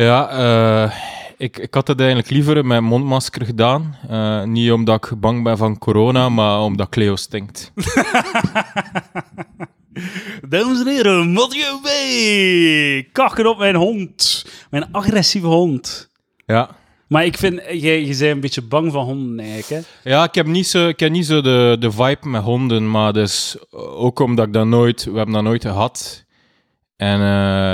Ja, eh, ik, ik had het eigenlijk liever met mondmasker gedaan. Eh, niet omdat ik bang ben van corona, maar omdat Cleo stinkt. Dames en heren, Mathieu B. Kakken op mijn hond. Mijn agressieve hond. Ja. Maar ik vind, jij, je bent een beetje bang van honden eigenlijk, hè? Ja, ik heb niet zo, ik heb niet zo de, de vibe met honden, maar dus ook omdat ik dat nooit, we hebben dat nooit gehad. En eh,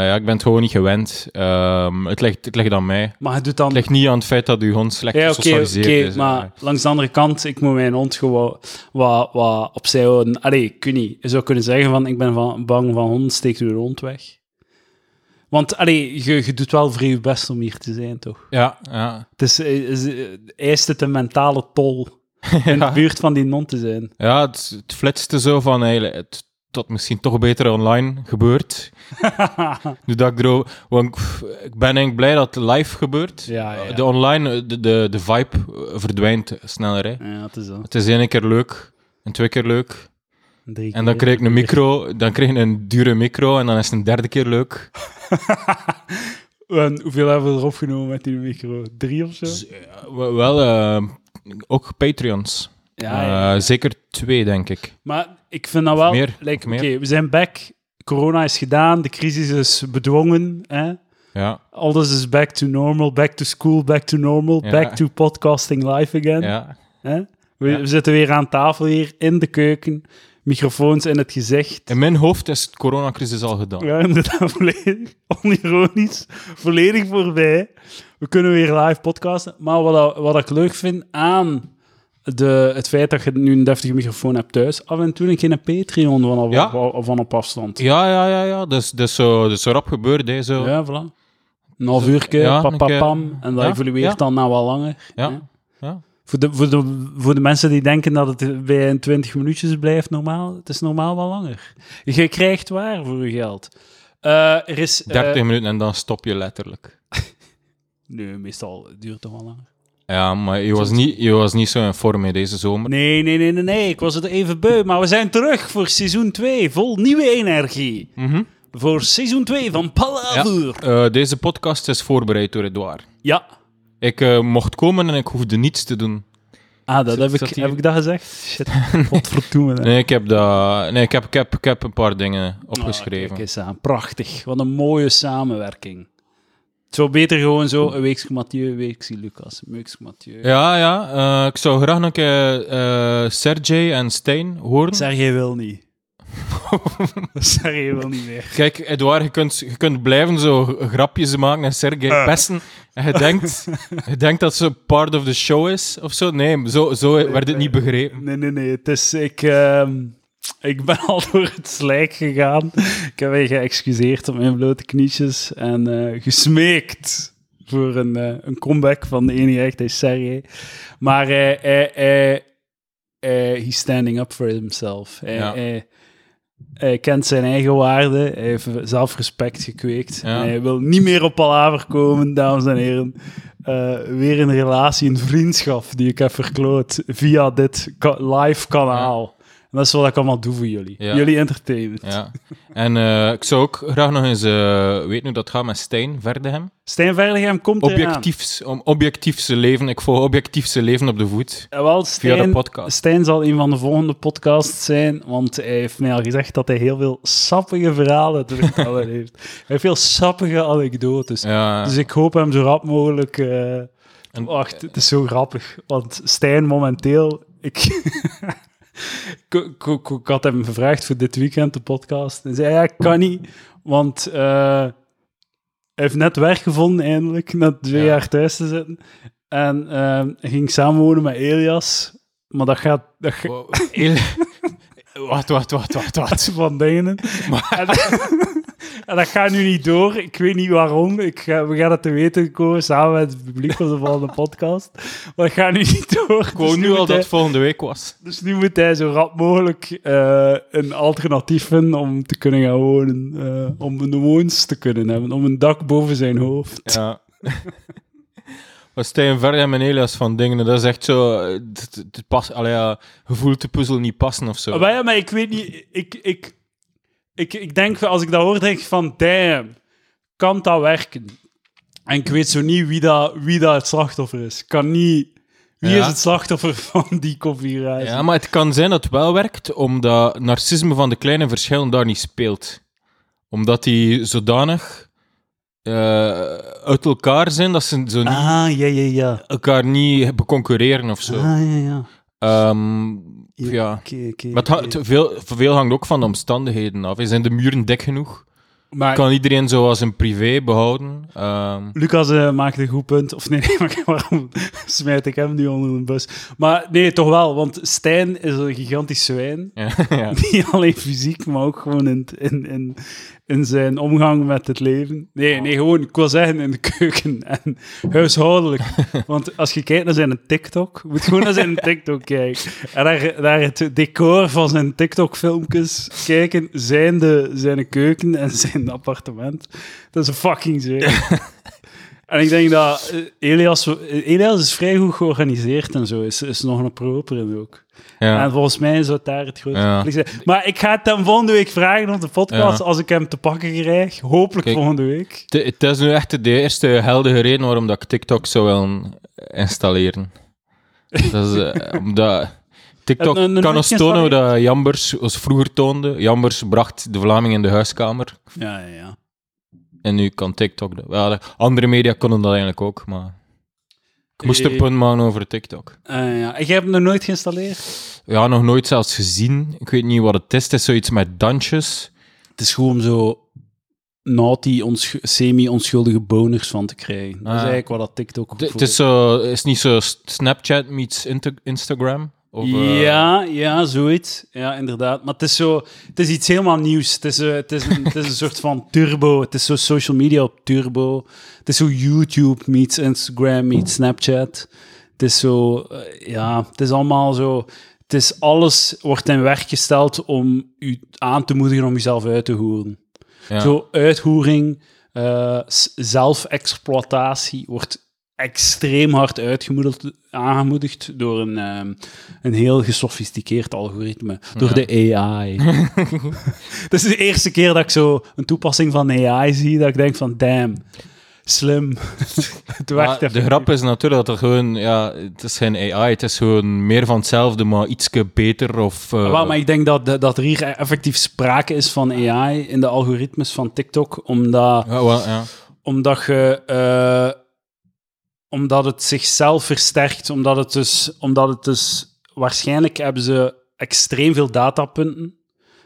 ja, ik ben het gewoon niet gewend. Ehm, het, ligt, het ligt aan mij. Maar het doet dan... Het ligt niet aan het feit dat uw hond slecht Ja, gesocialiseerd is. maar langs de andere kant, ik moet mijn hond gewoon wat, wat opzij houden. Allee, ik weet niet. Je zou kunnen zeggen van, ik ben van, bang van honden, steek je hond weg. Want, allee, je, je doet wel vrij je best om hier te zijn, toch? Ja, ja. Het is, is, is- eist het een mentale tol in de buurt van die hond te zijn. Ja, het, het flitste zo van eigenlijk, het, dat misschien toch beter online gebeurt. nu dat ik erover, want ik ben eigenlijk blij dat het live gebeurt. Ja, ja. De online, eh, de, de, de vibe eh, verdwijnt sneller. Hè. Ja, het is dat. Het is één keer leuk, en twee keer leuk. Drie En dan keer. krijg ik een micro, dan krijg je een dure micro en dan is het een derde keer leuk. En hoeveel hebben we erop genomen met die micro? Drie of zo? Ja, wel- eh, ook Patreons. Ja, ja. Eh, zeker twee, denk ik. Maar ik vind dat wel... meer, like, Oké, we zijn back. Corona is gedaan. De crisis is bedwongen. Hè? Ja, Alles is back to normal. Back to school, back to normal. Ja. Back to podcasting live again. ja. Hè? We, Ja. we zitten weer aan tafel hier in de keuken. Microfoons in het gezicht. In mijn hoofd is de coronacrisis al gedaan. Ja, inderdaad, volledig onironisch. Volledig voorbij. We kunnen weer live podcasten. Maar wat, wat ik leuk vind aan de, het feit dat je nu een deftige microfoon hebt thuis, af en toe een keer een Patreon van op, Ja. van- van op afstand. Ja, ja, ja, ja. Dus, dus, zo, dus gebeurd, hè, zo. Ja, voilà. Een half uurtje, Ja, pam. En dat ja, evolueert dan na wat langer. Ja. Ja. Voor, de, voor, de, voor de mensen die denken dat het bij een 20 minuutjes blijft normaal, het is normaal wat langer. Je krijgt waar voor je geld. Eh, er is... eh, 30 minuten en dan stop je letterlijk. nee, meestal duurt het toch wel langer. Ja, maar je was niet, je was niet zo in vorm in deze zomer. Nee, nee, nee, nee, nee. Ik was het even beu. Maar we zijn terug voor seizoen 2. Vol nieuwe energie. Mhm. Voor seizoen 2 van Palaver. Eh, deze podcast is voorbereid door Edouard. Ja. Ik eh, mocht komen en ik hoefde niets te doen. Ah, dat Zit- heb ik, hier- heb ik dat gezegd? Shit, godverdomme. hè. Nee, ik heb, dat, nee ik, heb, ik, heb, ik heb een paar dingen Ah, opgeschreven. kijk eens aan. Prachtig. Wat een mooie samenwerking. Het zou beter gewoon zo een weekje Mathieu, een weekje Lucas. Een weekje Mathieu. ja, ja. eh, ik zou graag een keer eh Sergej en Stijn horen. Sergej wil niet. Sergej wil niet meer. Kijk, Edouard, je kunt, je kunt blijven zo grapjes maken en Sergej pesten. En je denkt, je denkt dat ze part of the show is of zo. Nee, zo, zo werd het niet begrepen. Nee, nee, nee. Het is, ik, ehm, ik ben al door het slijk gegaan. Ik heb mij geëxcuseerd op mijn blote knietjes en eh, gesmeekt voor een, eh, een comeback van de enige echte Sergej. Maar hij, hij- he's standing up for himself. Hij, Ja. kent zijn eigen waarde. Hij heeft zelfrespect gekweekt. Ja. Hij wil niet meer op palaver komen, dames en heren. Eh, weer een relatie, een vriendschap die ik heb verkloot via dit ka- live kanaal. Dat is wat ik allemaal doe voor jullie. Ja. Jullie entertainment. Ja. En eh, ik zou ook graag nog eens eh, weten hoe dat gaat met Stijn Verdegem. Stijn Verdegem komt eraan. Objectief, om objectief zijn leven. Ik volg objectief zijn leven op de voet. Eh, Wel, Via de Stijn, podcast. Stijn zal een van de volgende podcasts zijn, want hij heeft mij al gezegd dat hij heel veel sappige verhalen te vertellen heeft. Hij heeft veel sappige anekdotes. Ja, Dus ik hoop hem zo rap mogelijk... eh, En- Wacht, het is zo grappig. Want Stijn momenteel... Ik, ik, ik, had hem gevraagd voor dit weekend de podcast. En zei, ja, ik kan niet, want eh, hij heeft net werk gevonden eindelijk, na twee Ja. jaar thuis te zitten. En hij ging samenwonen met Elias. Maar dat gaat... Dat gaat Wow. Heel- Wacht, wacht, wacht, wacht, wacht. van dingen. En, en dat gaat nu niet door. Ik weet niet waarom. Ik ga, we gaan het te weten komen samen met het publiek op de volgende podcast. Maar dat gaat nu niet door. Ik wou Dus nu al dat hij- volgende week was. Dus nu moet hij zo rap mogelijk eh, een alternatief vinden om te kunnen gaan wonen. eh, om een woons te kunnen hebben. Om een dak boven zijn hoofd. Ja. Wat Stijn Verdegem en Elias van dingen, dat is echt zo... eh, Het, het, het pas, allee, ja, voelt de puzzel niet passen of zo. Maar ja, maar ik weet niet... Ik, ik, ik, ik denk, als ik dat hoor, denk ik van... Damn, kan dat werken? En ik weet zo niet wie dat, wie dat het slachtoffer is. Kan niet... Wie Ja. is het slachtoffer van die copyright? Ja, maar het kan zijn dat het wel werkt, omdat narcisme van de kleine verschillen daar niet speelt. Omdat die zodanig eh, uit elkaar zijn dat ze zo niet, Ah, ja, ja, ja. elkaar niet beconcurreren of zo. Ah, ja, ja. Ehm, ja. Maar het hangt- oké. veel, veel hangt ook van de omstandigheden af. Zijn de muren dik genoeg? Maar Kan iedereen zoals een privé behouden? Ehm, Lucas eh, maakt een goed punt. Of nee, nee, maar waarom smijt ik hem nu onder een bus? Maar nee, toch wel, want Stijn is een gigantisch zwijn. ja, ja. Niet alleen fysiek, maar ook gewoon in, in, in, in zijn omgang met het leven. Nee, nee, gewoon, ik wil zeggen, in de keuken en huishoudelijk. Want als je kijkt naar zijn TikTok, je moet gewoon naar zijn TikTok kijken. En daar, daar het decor van zijn TikTok-filmpjes kijken, zijn, de, zijn keuken en zijn appartement. Dat is een fucking zwijn. En ik denk dat eh, Elias, Elias is vrij goed georganiseerd en zo. Is, is nog een proper in ook. ja. En volgens mij zou daar het grootste Ja. conflict zijn. Maar ik ga het hem volgende week vragen op de podcast Ja. als ik hem te pakken krijg. Hopelijk Kijk. volgende week. Het- is nu echt de eerste heldige reden waarom dat ik TikTok zou willen installeren. Dat is eh, omdat TikTok Een- een- een kan ons tonen dat Jambers ons vroeger toonde. Jambers bracht de Vlaming in de huiskamer. Ja, ja, ja. En nu kan TikTok dat. De andere media konden dat eigenlijk ook, maar... Ik moest een punt maken over TikTok. Eh, ja. En jij hebt hem nog nooit geïnstalleerd? Ja, nog nooit zelfs gezien. Ik weet niet wat het is. Het is zoiets met dansjes. Het is gewoon zo naughty, onschu- semi-onschuldige boners van te krijgen. Dat is Ah. eigenlijk wat dat TikTok Het- Het is, zo, is niet zo Snapchat meets Instagram? Of, eh, Ja, ja, zoiets. Ja, inderdaad. Maar het is, zo, het is iets helemaal nieuws. Het is, eh, het, is een, het is een soort van turbo. Het is zo social media op turbo. Het is zo YouTube meets Instagram meets Snapchat. Het is zo, eh, ja, het is allemaal zo. Het is alles wordt in werk gesteld om u aan te moedigen om jezelf uit te hoeren. ja. Zo uithoering, zelfexploitatie wordt extreem hard uitgemoedigd, aangemoedigd door een, ehm, een heel gesofisticeerd algoritme, door de AI. Het is de eerste keer dat ik zo een toepassing van AI zie, dat ik denk van, damn, slim. het de grap is natuurlijk dat er gewoon, ja, het is geen AI, het is gewoon meer van hetzelfde, maar ietske beter of... Wel, maar ik denk dat, dat er hier effectief sprake is van AI in de algoritmes van TikTok, omdat... ja, wel, ja. omdat je eh, omdat het zichzelf versterkt, omdat het dus, omdat het dus waarschijnlijk hebben ze extreem veel datapunten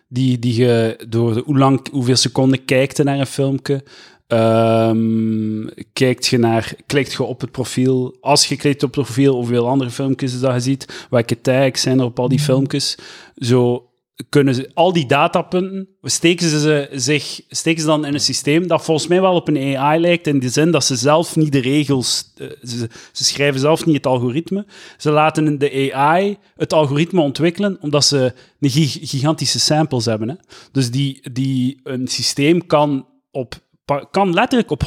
die, die je door de, hoe lang, hoeveel seconden kijkt je naar een filmpje, ehm, kijkt je naar, klikt je op het profiel, als je klikt op het profiel, hoeveel andere filmpjes dat je ziet, welke tags zijn er op al die filmpjes, zo kunnen ze al die datapunten, steken ze, zich, steken ze dan in een systeem dat volgens mij wel op een AI lijkt, in de zin dat ze zelf niet de regels, eh, ze, schrijven zelf niet het algoritme. Ze laten de AI het algoritme ontwikkelen, omdat ze een gig- gigantische samples hebben. Hè. Dus die, die, een systeem kan, op, kan letterlijk op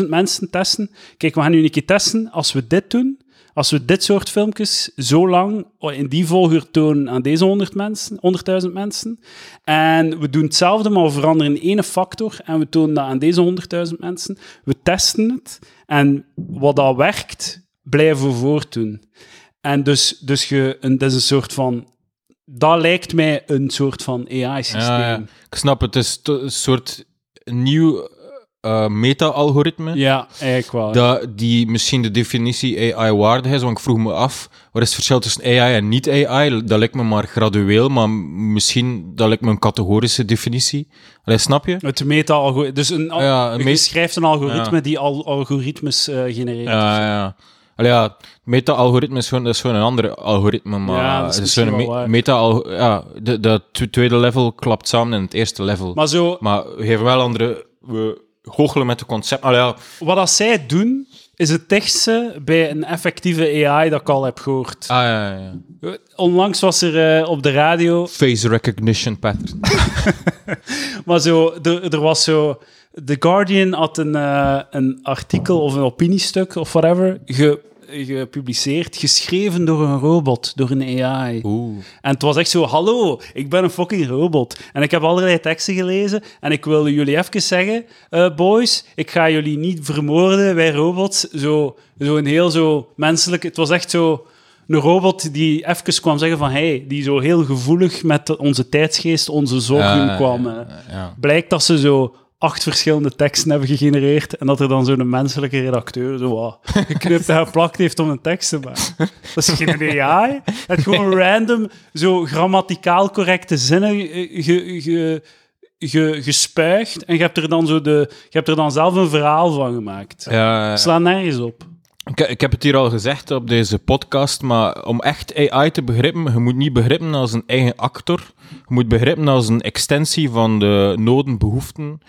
100.000 mensen testen. Kijk, we gaan nu een keer testen, als we dit doen, als we dit soort filmpjes zo lang in die volgorde tonen aan deze 100 mensen, 100.000 mensen, en we doen hetzelfde, maar we veranderen in ene factor en we tonen dat aan deze 100.000 mensen, we testen het en wat dat werkt, blijven we voortdoen. En dus, dus je, een, dat is een soort van, dat lijkt mij een soort van AI-systeem. Ik snap het, het is een soort nieuw eh, meta-algoritme. Ja, eigenlijk wel. Dat, die misschien de definitie AI waardig is, want ik vroeg me af, wat is het verschil tussen AI en niet-AI? Dat lijkt me maar gradueel, maar misschien dat lijkt me een categorische definitie. Allee, snap je? Het meta-algoritme. Dus een, Ja, een je schrijft een algoritme Ja. die al algoritmes eh, genereert. Ja, ja. Allee, ja, meta-algoritme is gewoon, dat is gewoon een ander algoritme, maar Ja, dat is een me- meta ja, de, de tw- tweede level klapt samen in het eerste level. Maar zo, Maar we geven wel andere... We goochelen met de concept. Allee, ja, wat dat zij doen, is het dichtste bij een effectieve AI dat ik al heb gehoord. ah, ja, ja, ja. Onlangs was er eh, op de radio, Face recognition pattern. maar zo, er, er was zo... The Guardian had een, eh, een artikel of een opiniestuk of whatever ge, gepubliceerd, geschreven door een robot, door een AI. Oeh. En het was echt zo, hallo, ik ben een fucking robot. En ik heb allerlei teksten gelezen en ik wil jullie even zeggen, eh, boys, ik ga jullie niet vermoorden, wij robots. Zo, zo een heel zo menselijk... Het was echt zo een robot die even kwam zeggen van, hey, die zo heel gevoelig met onze tijdsgeest, onze zorgen Ja, kwam. ja, eh. ja. Blijkt dat ze zo acht verschillende teksten hebben gegenereerd en dat er dan zo'n menselijke redacteur zo wat geknipt en geplakt heeft om een tekst te maken. Dat is geen AI. Het gewoon random, zo grammaticaal correcte zinnen ge, ge, ge- gespuigd en je hebt, er dan zo de, je hebt er dan zelf een verhaal van gemaakt. Ja, Sla nergens op. ik, ik heb het hier al gezegd op deze podcast, maar om echt AI te begrijpen, je moet niet begrijpen als een eigen actor. Je moet begrijpen als een extensie van de noden, behoeften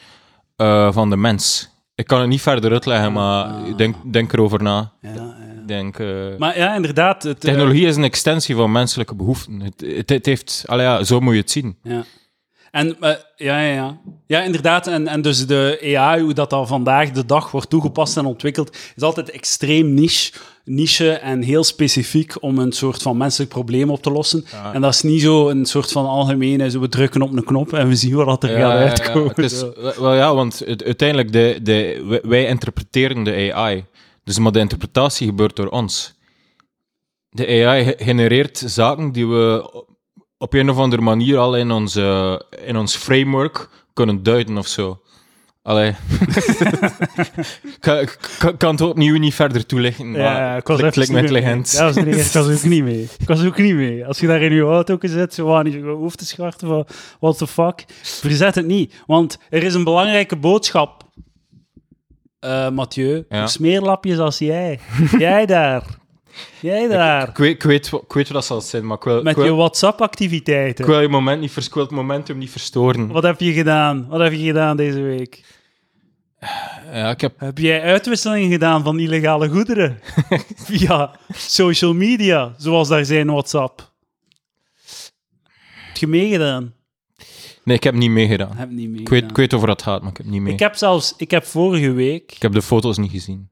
eh, van de mens. Ik kan het niet verder uitleggen, maar denk, denk erover na. Ja, ja. Denk, eh, Maar ja, inderdaad. Het, eh, technologie is een extensie van menselijke behoeften. Het, het, het heeft, ja, zo moet je het zien. Ja. En eh, ja, ja, ja. Ja, inderdaad. En, en dus de AI, hoe dat dan vandaag de dag wordt toegepast en ontwikkeld, is altijd extreem niche, niche en heel specifiek om een soort van menselijk probleem op te lossen. En dat is niet zo een soort van algemene, zo we drukken op een knop en we zien wat er gaat Ja, ja, ja. uitkomen. Is, Zo. wel ja, want uiteindelijk, de, de, wij- interpreteren de AI. Dus maar de interpretatie gebeurt door ons. De AI ge- genereert zaken die we op een of andere manier al in ons, eh, in ons framework kunnen duiden of zo. Allee. ik kan- kan- kan het opnieuw niet verder toelichten. Ja, ik was klik- met niet mee. legend. Ja, ik was ook niet mee. Ik was ook niet mee. Als je daar in je auto zit, zo aan je hoofd te scharten van what the fuck, verzet het niet. Want er is een belangrijke boodschap, Eh Mathieu. Ja. Smeerlapjes als jij. jij daar. Jij daar. Ik weet, ik, weet, wat- ik weet wat dat zal zijn, maar ik wil, Met wil, je WhatsApp-activiteiten. ik wil je moment niet, ik wil het momentum niet verstoren. Wat heb je gedaan? Wat heb je gedaan deze week? Ja, ik heb Heb jij uitwisseling gedaan van illegale goederen? Via social media, zoals daar zijn WhatsApp. Heb je meegedaan? Nee, ik heb niet meegedaan. Heb niet Ik weet, ik weet over dat gaat, maar ik heb niet mee. Ik heb zelfs, ik heb vorige week Ik heb de foto's niet gezien.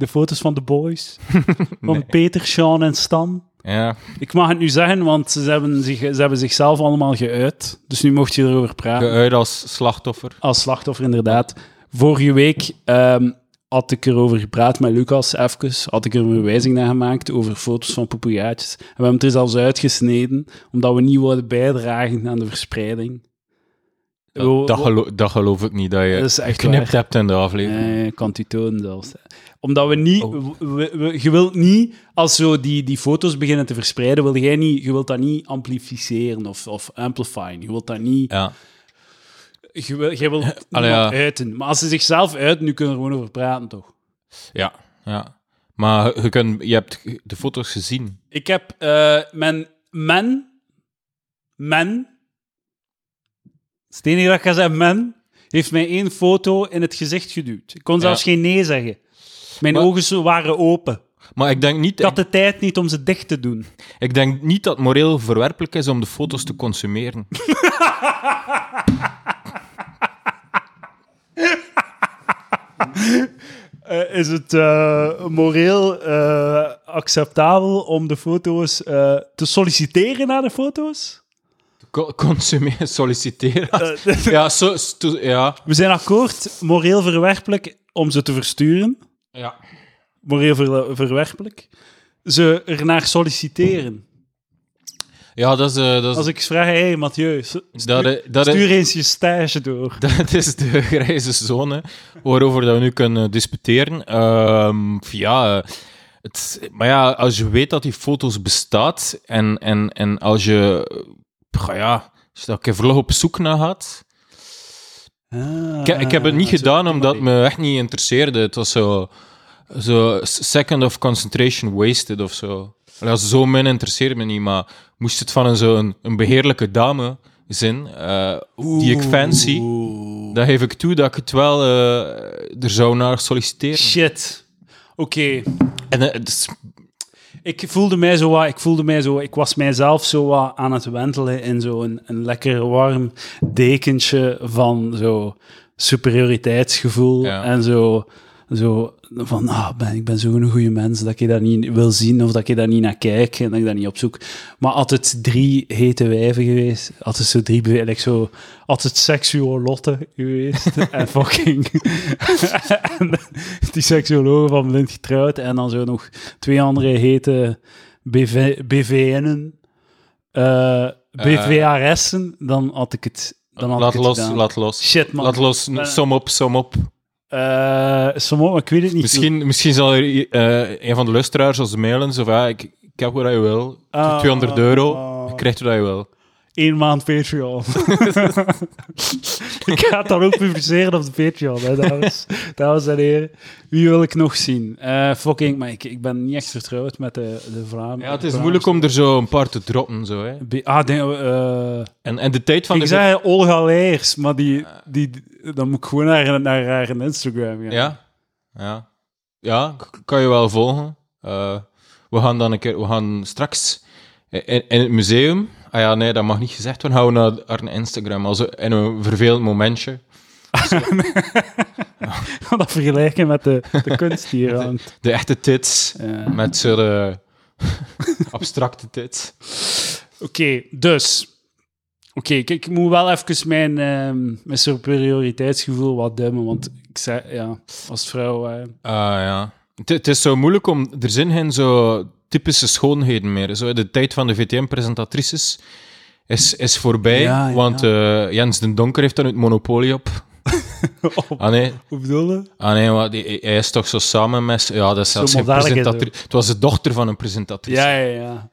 De foto's van de boys, van Nee. Peter, Sean en Stan. Ja, Ik mag het nu zeggen, want ze hebben, zich, ze hebben zichzelf allemaal geuit. Dus nu mocht je erover praten. geuit als slachtoffer. Als slachtoffer, inderdaad. Vorige week ehm, had ik erover gepraat met Lucas, even. Had ik er een verwijzing naar gemaakt over foto's van poepoegaatjes. En we hebben het er zelfs uitgesneden, omdat we niet wilden bijdragen aan de verspreiding. Dat, dat, geloof ik niet, dat je Dat is echt geknipt waar. hebt in de aflevering. Nee, ik kan het u tonen zelfs. Omdat we niet... Oh. we- we- je wilt niet, als zo die, die foto's beginnen te verspreiden, wil jij niet, je wilt dat niet amplificeren of, of amplifyen. Je wilt dat niet... Ja. Je wil, jij wil Allee, ja. uiten. Maar als ze zichzelf uiten, nu kunnen we er gewoon over praten, toch? ja, ja. Maar je, je hebt de foto's gezien. Ik heb eh, mijn men, men, het enige dat ik ga zeggen, men, heeft mij één foto in het gezicht geduwd. Ik kon zelfs Ja. geen nee zeggen. Mijn Maar- ogen waren open. Maar ik denk, niet, Ik had de tijd niet om ze dicht te doen. ik denk niet dat het moreel verwerpelijk is om de foto's te consumeren. Eh, is het eh, moreel eh, acceptabel om de foto's te solliciteren naar de foto's? Co- consumeren, solliciteren. Ja, ja. we zijn akkoord, moreel verwerpelijk om ze te versturen. Ja. Moreel ver- verwerpelijk. Ze ernaar solliciteren. Ja, dat is, eh, dat is, Als ik vraag, hé hey, Mathieu, dat, is, stuur eens je stage door. dat is de grijze zone waarover dat we nu kunnen disputeren. Ehm, ja, eh, het, maar ja, als je weet dat die foto's bestaat en, en, en als je, ja, als je daar een vlug op zoek naar gaat. Ah, Ik, ik heb het niet gedaan omdat het me echt niet interesseerde. Het was zo, zo second of concentration wasted of zo. Allee, als zo min interesseerde me niet, maar moest het van een, zo een, een beheerlijke dame zijn, eh, die ik fancy, dan geef ik toe dat ik het wel eh, er zou naar solliciteren. Shit. Oké. En eh, het is- Ik voelde mij zo wat, ik voelde mij zo, ik was mijzelf zo wat aan het wentelen in zo'n een lekker warm dekentje van zo superioriteitsgevoel Ja. en zo Zo van, ah, ben, ik ben zo'n goede mens dat ik dat niet wil zien of dat ik daar niet naar kijk en dat ik dat niet opzoek. Maar altijd drie hete wijven geweest. Altijd zo drie, bewe- like zo, altijd seksuolotten geweest. en fucking... en die seksuologen van blind getrouwd. En dan zo nog twee andere hete BV, BVN'en. eh BVRS'en. Dan had ik het... Dan had laat ik het los, gedaan. laat los. Shit, man. Laat los, Eh, som op, som op. Eh, sommige, ik weet het niet. Misschien, misschien zal er eh, een van de luisteraars ons mailen, zo van, ja, ik, ik heb wat je wil. Ah, 200 euro, ah. je krijgt wat je wil. Eén maand Patreon. ik ga het dan ook publiceren op de Patreon, hè, dames, dames en heren. Wie wil ik nog zien? Eh, fucking, maar ik, ik ben niet echt vertrouwd met de, de Vlamingen. Ja, het is moeilijk om er zo een paar te droppen, zo, hè. Be- Ah, denk, eh, En, en de tijd van ik de... zei Olga Leers, maar die, die, dan moet ik gewoon naar, naar haar Instagram gaan. Ja? Ja. Ja, kan je wel volgen. Eh, we gaan dan een keer... We gaan straks in, in het museum... Ah ja, nee, dat mag niet gezegd worden. Gaan we naar haar Instagram. Also in een vervelend momentje. dat vergelijken met de, de kunst hier hangt. De echte tits. Ja. Met zo'n eh, abstracte tits. Oké, dus. Oké, ik moet wel even mijn, ehm, mijn superioriteitsgevoel wat dummen, want ik zei, ja, als vrouw... eh, Ah ja. Het, is zo moeilijk om... Er zijn geen zo typische schoonheden meer. Zo, de tijd van de VTM-presentatrices is, is voorbij. Ja, ja. Want eh, Jens den Donker heeft dan het monopolie op. Ah nee, Hoe bedoel je? ah, nee maar die, hij is toch zo samen met... Ja, dat is zelfs geen presentatrice. Het was de dochter van een presentatrice. Ja, ja, ja.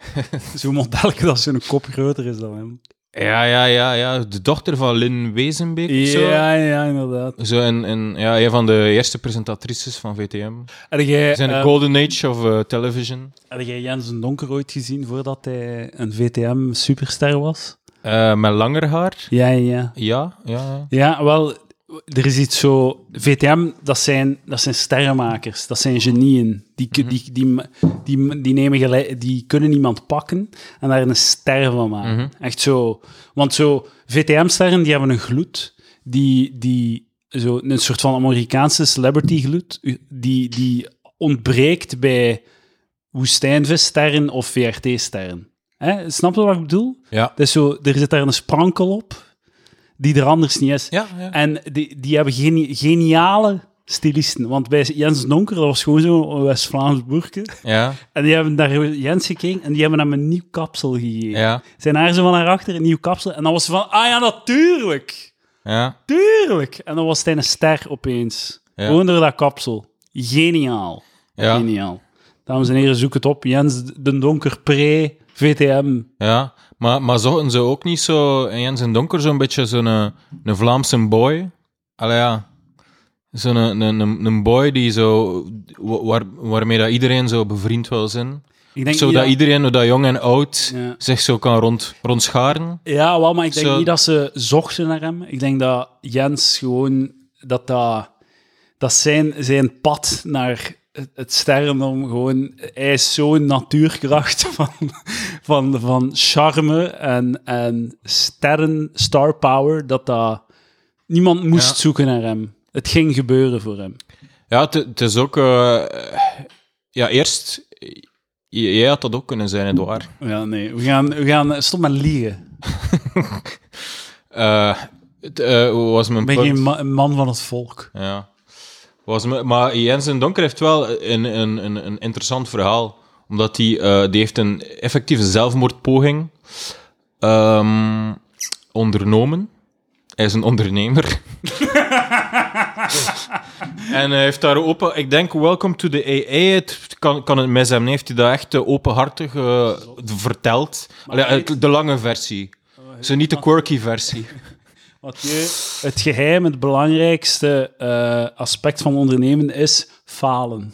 Zo modellijk dat zijn kop groter is dan hem. Ja, ja, ja. ja. De dochter van Lynn Wezenbeek of zo. Ja, ja, inderdaad. Zo een, een, ja, een van de eerste presentatrices van VTM. Jij, Zijn de eh, golden age of eh, television. heb jij Jens Donker ooit gezien voordat hij een VTM-superster was? Eh, met langer haar. Ja, ja. Ja, ja. Ja, wel, er is iets zo... VTM, dat zijn, dat zijn sterrenmakers, dat zijn genieën. Die, ku- die, die, die, die, nemen gelijk, die kunnen iemand pakken en daar een ster van maken. Mhm. Echt zo... Want zo, VTM-sterren, die hebben een gloed, die, die zo, een soort van Amerikaanse celebrity-gloed, die, die ontbreekt bij woestijnvissterren of VRT-sterren. Hè? Snap je wat ik bedoel? Ja. Dus zo, er zit daar een sprankel op, die er anders niet is. Ja, ja. En die, die hebben geni- geniale stylisten. Want bij Jens Donker, dat was gewoon zo'n West-Vlaams boerke. Ja, En die hebben naar Jens gekeken en die hebben hem een nieuw kapsel gegeven. ja, Zijn haar zo van naar achter, een nieuw kapsel. En dan was ze van, ah ja, natuurlijk. ja. Tuurlijk. En dan was hij een ster opeens. Ja. Gewoon door dat kapsel. Geniaal. Geniaal. Dames en heren, zoek het op. Jens den Donker pre-VTM. ja. Maar, maar zochten ze ook niet zo, in Jens en Donker, zo'n beetje zo'n een, een Vlaamse boy? Allee, ja. Zo'n een, een, een een boy die zo, wa- waar, waarmee dat iedereen zo bevriend wil zijn. Ik denk Zodat iedereen, dat jong en oud, Ja. zich zo kan rond, rondscharen. Ja, wel, maar ik denk Zo- niet dat ze zochten naar hem. Ik denk dat Jens gewoon... Dat dat, dat zijn, zijn pad naar het, het sterrendom gewoon... Hij is zo'n natuurkracht van, van, van charme en, en sterren, star power, dat dat... Niemand moest Ja. zoeken naar hem. Het ging gebeuren voor hem. Ja, het, is ook... eh, ja, eerst... Jij had dat ook kunnen zijn, Edouard. Ja, nee. We gaan... We gaan stop met liegen. Het eh, was mijn ben punt. een man van het volk. Ja. Was me, maar Jens en Donker heeft wel een, een, een, een interessant verhaal. Omdat hij eh, die heeft een effectieve zelfmoordpoging ehm, ondernomen. Hij is een ondernemer. en hij heeft daar open... Ik denk, welcome to the AA. Het kan, kan het mis hebben. Heeft hij dat echt eh, openhartig eh, verteld. Allee, eh, de lange versie. Zo niet de quirky versie. Mathieu, het geheim, het belangrijkste eh, aspect van ondernemen is falen.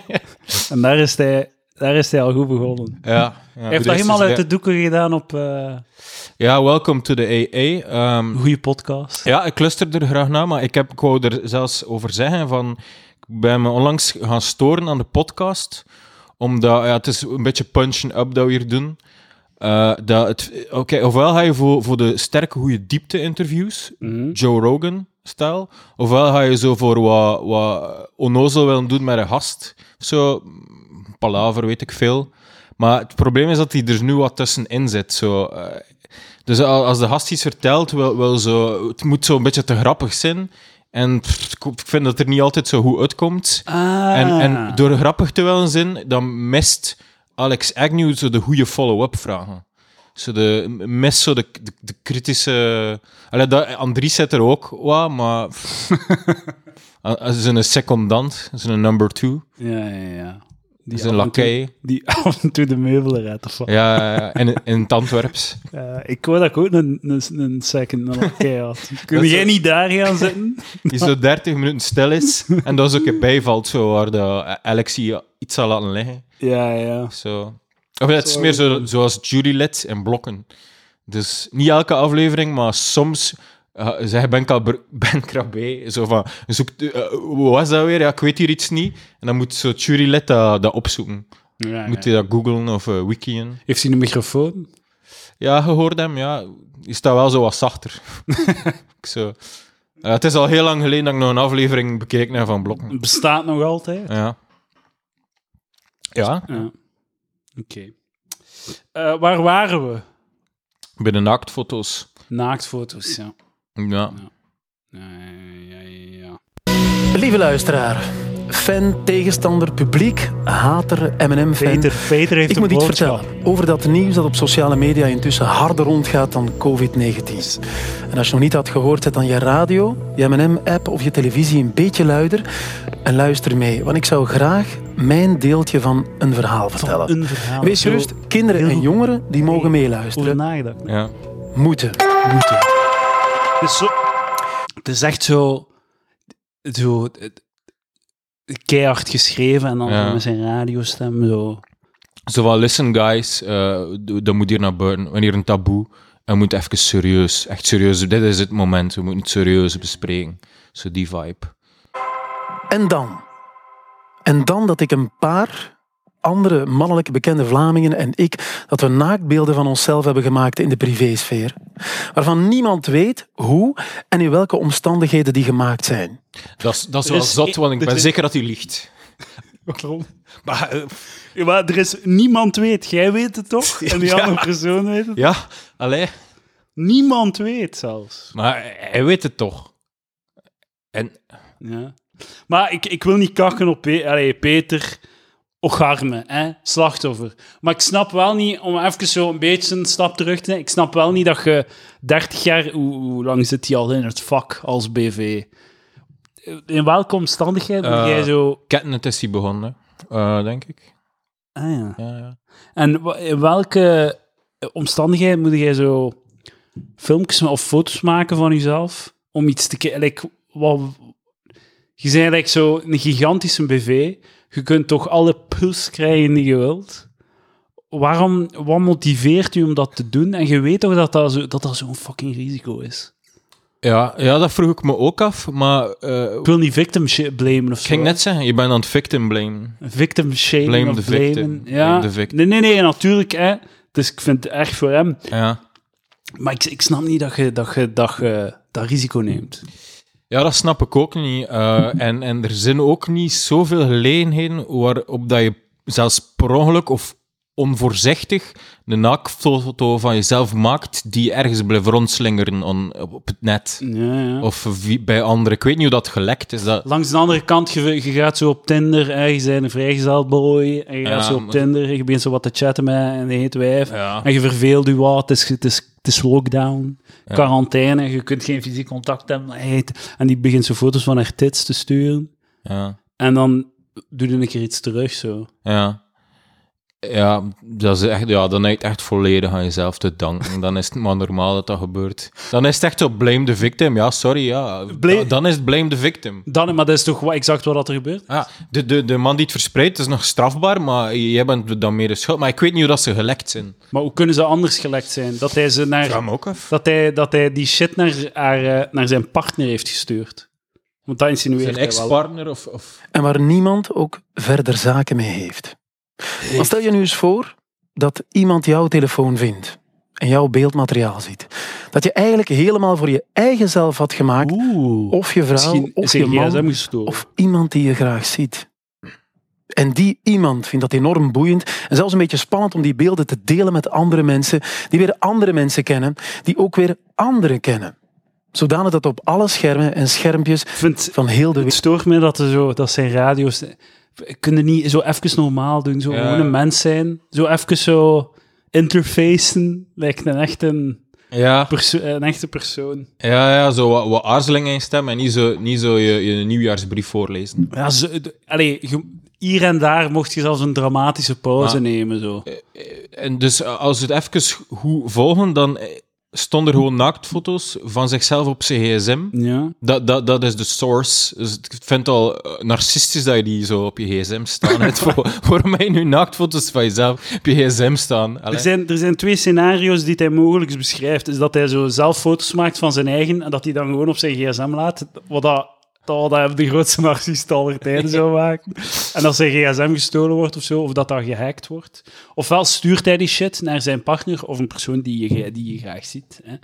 en daar is, hij, daar is hij al goed begonnen. Ja, ja, hij heeft dat helemaal uit de doeken gedaan op eh, Ja, welcome to the AA. Ehm, een goede podcast. ja, ik luister er graag naar, maar ik, heb, ik wou er zelfs over zeggen van... Ik ben me onlangs gaan storen aan de podcast, omdat ja, het is een beetje punchen up dat we hier doen. Eh, dat oké, ofwel ga je voor, voor de sterke, goede diepte-interviews, Mhm. Joe Rogan, stijl. Ofwel ga je zo voor wat, wat onnozel willen doen met een gast. Zo, palaver, weet ik veel. Maar het probleem is dat hij er nu wat tussenin zit. Zo, eh, dus al- als de gast iets vertelt, wil, wil zo, het moet zo een beetje te grappig zijn. En pff, ik vind dat het er niet altijd zo goed uitkomt. Ah. En, en door grappig te willen zijn, dan mist Alex Agnew zo de goede follow-up vragen. Zo de, mist zo de, de, de kritische... Allee, dat, Andries zit er ook wat, maar... Ze is een secondant, ze is een number two, Ja, ja, ja. Ze is een en. Die af en toe de meubelen redt of. Ja, ja, ja, in, in het Antwerps. Ik wou dat ik ook een, een, een second een lakai had. Kun jij zo- niet daar gaan zitten? Die zo 30 minuten stil is en dat is ook een bijvalt, zo, waar de Alexie iets zal laten liggen. Ja, ja. Zo. Of het is meer zo, zoals jurylid in blokken. Dus niet elke aflevering, maar soms uh, zeg Ben, Krab- ben Krabbe, zo van, zoek, uh, wat was dat weer? Ja, ik weet hier iets niet. En dan moet zo jurylid dat, dat opzoeken. ja, Moet ja. hij dat googlen of uh, wikien. Heeft hij een microfoon? Ja, je hoort hem, ja. Die staat wel zo wat zachter. Ik zo. Uh, het is al heel lang geleden dat ik nog een aflevering bekeken heb van blokken. Het bestaat nog altijd. Ja. Ja, Ja. Oké. Eh, waar waren we? bij de naaktfoto's. Naaktfoto's, ja. Ja. Ja, ja, ja, ja. Lieve luisteraar, fan, tegenstander, publiek, hater, M&M-fan. Peter, Peter heeft Ik moet iets boodschap. vertellen over dat nieuws dat op sociale media intussen harder rondgaat dan COVID-19. En als je nog niet had gehoord, zet dan je radio, je M&M-app of je televisie een beetje luider en luister mee. Want ik zou graag mijn deeltje van een verhaal vertellen. Een verhaal. Wees gerust, kinderen en jongeren die mogen meeluisteren. Moeten. Moeten. Het is, zo, het is echt zo, zo keihard geschreven en dan Ja. met zijn radiostem zo. Zo van, listen guys, eh, d- dat moet hier naar buiten. Wanneer een taboe, en moet even serieus, echt serieus. Dit is het moment, we moeten het serieus bespreken. Zo die vibe. En dan? En dan dat ik een paar andere mannelijke bekende Vlamingen en ik, dat we naaktbeelden van onszelf hebben gemaakt in de privésfeer, waarvan niemand weet hoe en in welke omstandigheden die gemaakt zijn. Dat is, dat is wel is zot, want ik ben is- zeker dat u liegt. Waarom? Maar, eh, Ja, maar er is niemand weet. Jij weet het toch? En die Ja. andere persoon weet het. ja, allee. Niemand weet zelfs. Maar hij weet het toch. En Ja. Maar ik, ik wil niet kakken op Pe Allee, Peter Ocharme, hè? slachtoffer. Maar ik snap wel niet, om even zo een beetje een stap terug te nemen, ik snap wel niet dat je 30 jaar, hoe, hoe lang zit hij al in het vak als BV? In welke omstandigheid moet Eh, jij zo... Ketnet is hij begonnen, eh, denk ik. Ah, ja. Ja, ja. En in welke omstandigheid moet jij zo filmpjes of foto's maken van jezelf om iets te kijken? Like, wat, je bent eigenlijk zo een gigantische BV. Je kunt toch alle puls krijgen die je wilt. Waarom, wat motiveert u om dat te doen? En je weet toch dat dat, zo, dat, dat zo'n fucking risico is? Ja, ja, dat vroeg ik me ook af, maar eh, Ik wil niet victim blamen of ik zo. ging net zeggen, je bent aan het victim blamen. Victim shaming Blame of the victim. blamen. Ja. Blame the victim. Nee, nee, nee, natuurlijk. Hè. Dus ik vind het erg voor hem. Ja. Maar ik, ik snap niet dat je dat, je, dat, je dat risico neemt. Ja, dat snap ik ook niet. Eh, en, en er zijn ook niet zoveel gelegenheden waarop dat je zelfs per ongeluk of onvoorzichtig een naaktfoto van jezelf maakt die ergens blijft rondslingeren on- op het net. Ja, ja. Of wie- bij anderen. Ik weet niet hoe dat gelekt is. Dat, Langs de andere kant, je, je gaat zo op Tinder, hè, je bent een vrijgezeld boy, en je Ja, gaat zo op maar- Tinder, je begint zo wat te chatten met een heet wijf, en je verveelt je wat, het is, het is, het is lockdown, quarantaine, je kunt geen fysiek contact hebben, en die begint zo foto's van haar tits te sturen, Ja. en dan doe je een keer iets terug, zo. Ja. Ja, dat is echt, ja, dan heb je het echt volledig aan jezelf te danken. Dan is het maar normaal dat dat gebeurt. Dan is het echt zo blame the victim. Ja, sorry, ja. Dan is het blame the victim. Dan, maar dat is toch wat, exact wat er gebeurt? Ja, de, de, de man die het verspreidt is nog strafbaar, maar jij bent dan meer de schuld. Maar ik weet niet hoe dat ze gelekt zijn. Maar hoe kunnen ze anders gelekt zijn? Dat hij, ze naar, ook af. dat hij, dat hij die shit naar, haar, eh, naar zijn partner heeft gestuurd. Want dat insinueert Zijn ex-partner of, of... En waar niemand ook verder zaken mee heeft. Maar stel je nu eens voor dat iemand jouw telefoon vindt en jouw beeldmateriaal ziet. Dat je eigenlijk helemaal voor je eigen zelf had gemaakt, Oeh. of je vrouw, of je man, of iemand die je graag ziet. En die iemand vindt dat enorm boeiend en zelfs een beetje spannend om die beelden te delen met andere mensen, die weer andere mensen kennen, die ook weer anderen kennen. Zodanig dat op alle schermen en schermpjes Ik vind, van heel de het wereld. stoort me dat, er zo, dat zijn radio's... Kunnen niet zo even normaal doen, zo Ja. gewoon een mens zijn. Zo even zo interfacen, lijkt een echte, Ja, perso- een echte persoon. ja, ja zo wat, wat aarzeling in stem en niet zo, niet zo je, je nieuwjaarsbrief voorlezen. Ja, zo, de- allee, je- hier en daar mocht je zelfs een dramatische pauze Maar- nemen. Zo. En dus eh, als we het even goed volgen, dan eh, stonden er gewoon naaktfoto's van zichzelf op zijn gsm. Ja. Dat, dat, dat is de source. Dus ik vind het al narcistisch dat je die zo op je gsm staan hebt. Voor- Waarom heb je nu naaktfoto's van jezelf op je gsm staan? Allee. Er zijn, er zijn twee scenario's die hij mogelijk beschrijft. Is dat hij zo zelf foto's maakt van zijn eigen en dat hij dan gewoon op zijn gsm laat. Wat dat, dat, dat de grootste narcist aller tijden zou maken. En als zijn gsm gestolen wordt of zo, of dat dat gehackt wordt. Ofwel stuurt hij die shit naar zijn partner of een persoon die je, die je graag ziet. Hè.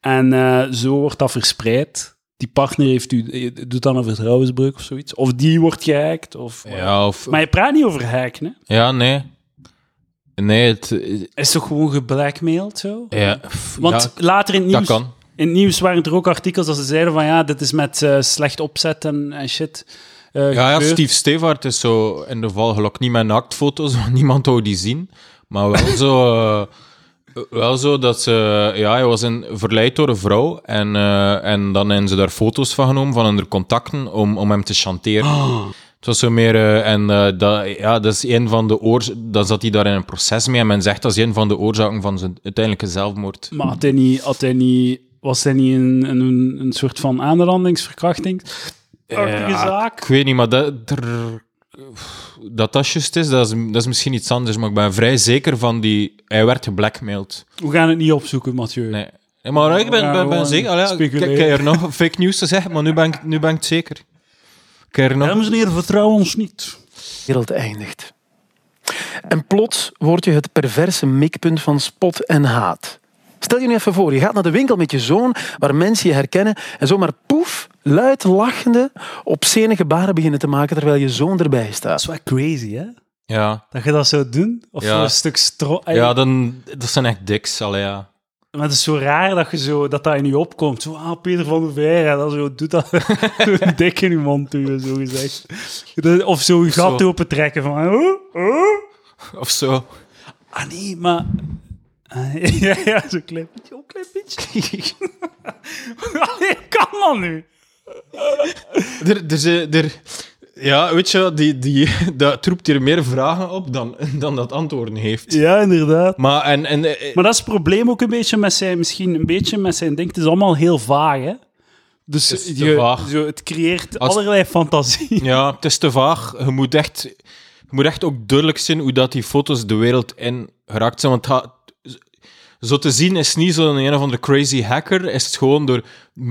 En eh, zo wordt dat verspreid. Die partner heeft u, doet dan een vertrouwensbreuk of zoiets. Of die wordt gehackt. Of, Ja, of... Maar je praat niet over hacken, hè? Ja, nee. Nee, het... is toch gewoon geblackmailed zo? Ja, Want ja, later in het dat nieuws, kan. In het nieuws waren er ook artikels dat ze zeiden van ja, dit is met eh, slecht opzet en, en shit. eh, Ja, ja. Steve Stevaart is zo in de val gelok niet met naaktfoto's, want niemand wou die zien. Maar wel zo, eh, wel zo dat ze... Ja, hij was in, verleid door een vrouw en, en dan hebben ze daar foto's van genomen, van hun contacten, om, om hem te chanteren. Ah. Het was zo meer... eh, en dat, ja, dat is een van de oorzaken... Dan zat hij daar in een proces mee en men zegt dat is een van de oorzaken van zijn uiteindelijke zelfmoord. Maar had hij niet, had hij niet, was hij niet een, een, een soort van aanrandingsverkrachting? Ja, zaak? Ik weet niet, maar dat er- dat, dat juist is, dat is, dat is misschien iets anders. Maar ik ben vrij zeker van die... Hij werd geblackmailed. We gaan het niet opzoeken, Mathieu. Nee. Maar ik ben, ben, zeker... Allee, ik, ik er nog fake news te zeggen, maar nu ben ik, nu ben ik het zeker. Ik heb er nog... Dames en heren, vertrouw ons niet. wereld eindigt. En plots word je het perverse mikpunt van spot en haat. Stel je nu even voor, je gaat naar de winkel met je zoon, waar mensen je herkennen, en zomaar poef, luid lachende, obscene gebaren beginnen te maken terwijl je zoon erbij staat. Dat is wel crazy, hè? Ja, Dat je dat zou doen? Of Ja. voor een stuk stro... ja dan, dat zijn echt diks. Allee, ja. Maar het is zo raar dat je zo, dat, dat in je opkomt. Zo, ah, Peter van der Veer, dan zo, doet dat een dik in je mond duwen, zo gezegd. Dat- Of zo je gat Zo. open trekken van, oh, oh. Of zo. Ah nee, maar... Ah, ja, ja, zo'n klein beetje, een klein beetje. Allee, kan dat nu? Er, er, er, ja, weet je, die, die, dat roept hier meer vragen op dan, dan dat antwoorden heeft. Ja, inderdaad. Maar, en, en, eh, Maar dat is het probleem ook een beetje met zijn, misschien een beetje met zijn ding. Het is allemaal heel vaag, hè? Dus Het is te je, vaag. Zo, het creëert Als- allerlei fantasie. Ja, het is te vaag. Je moet echt, je moet echt ook duidelijk zijn hoe dat die foto's de wereld in geraakt zijn. Want het gaat- zo te zien is niet zo'n een of andere crazy hacker. Is het gewoon door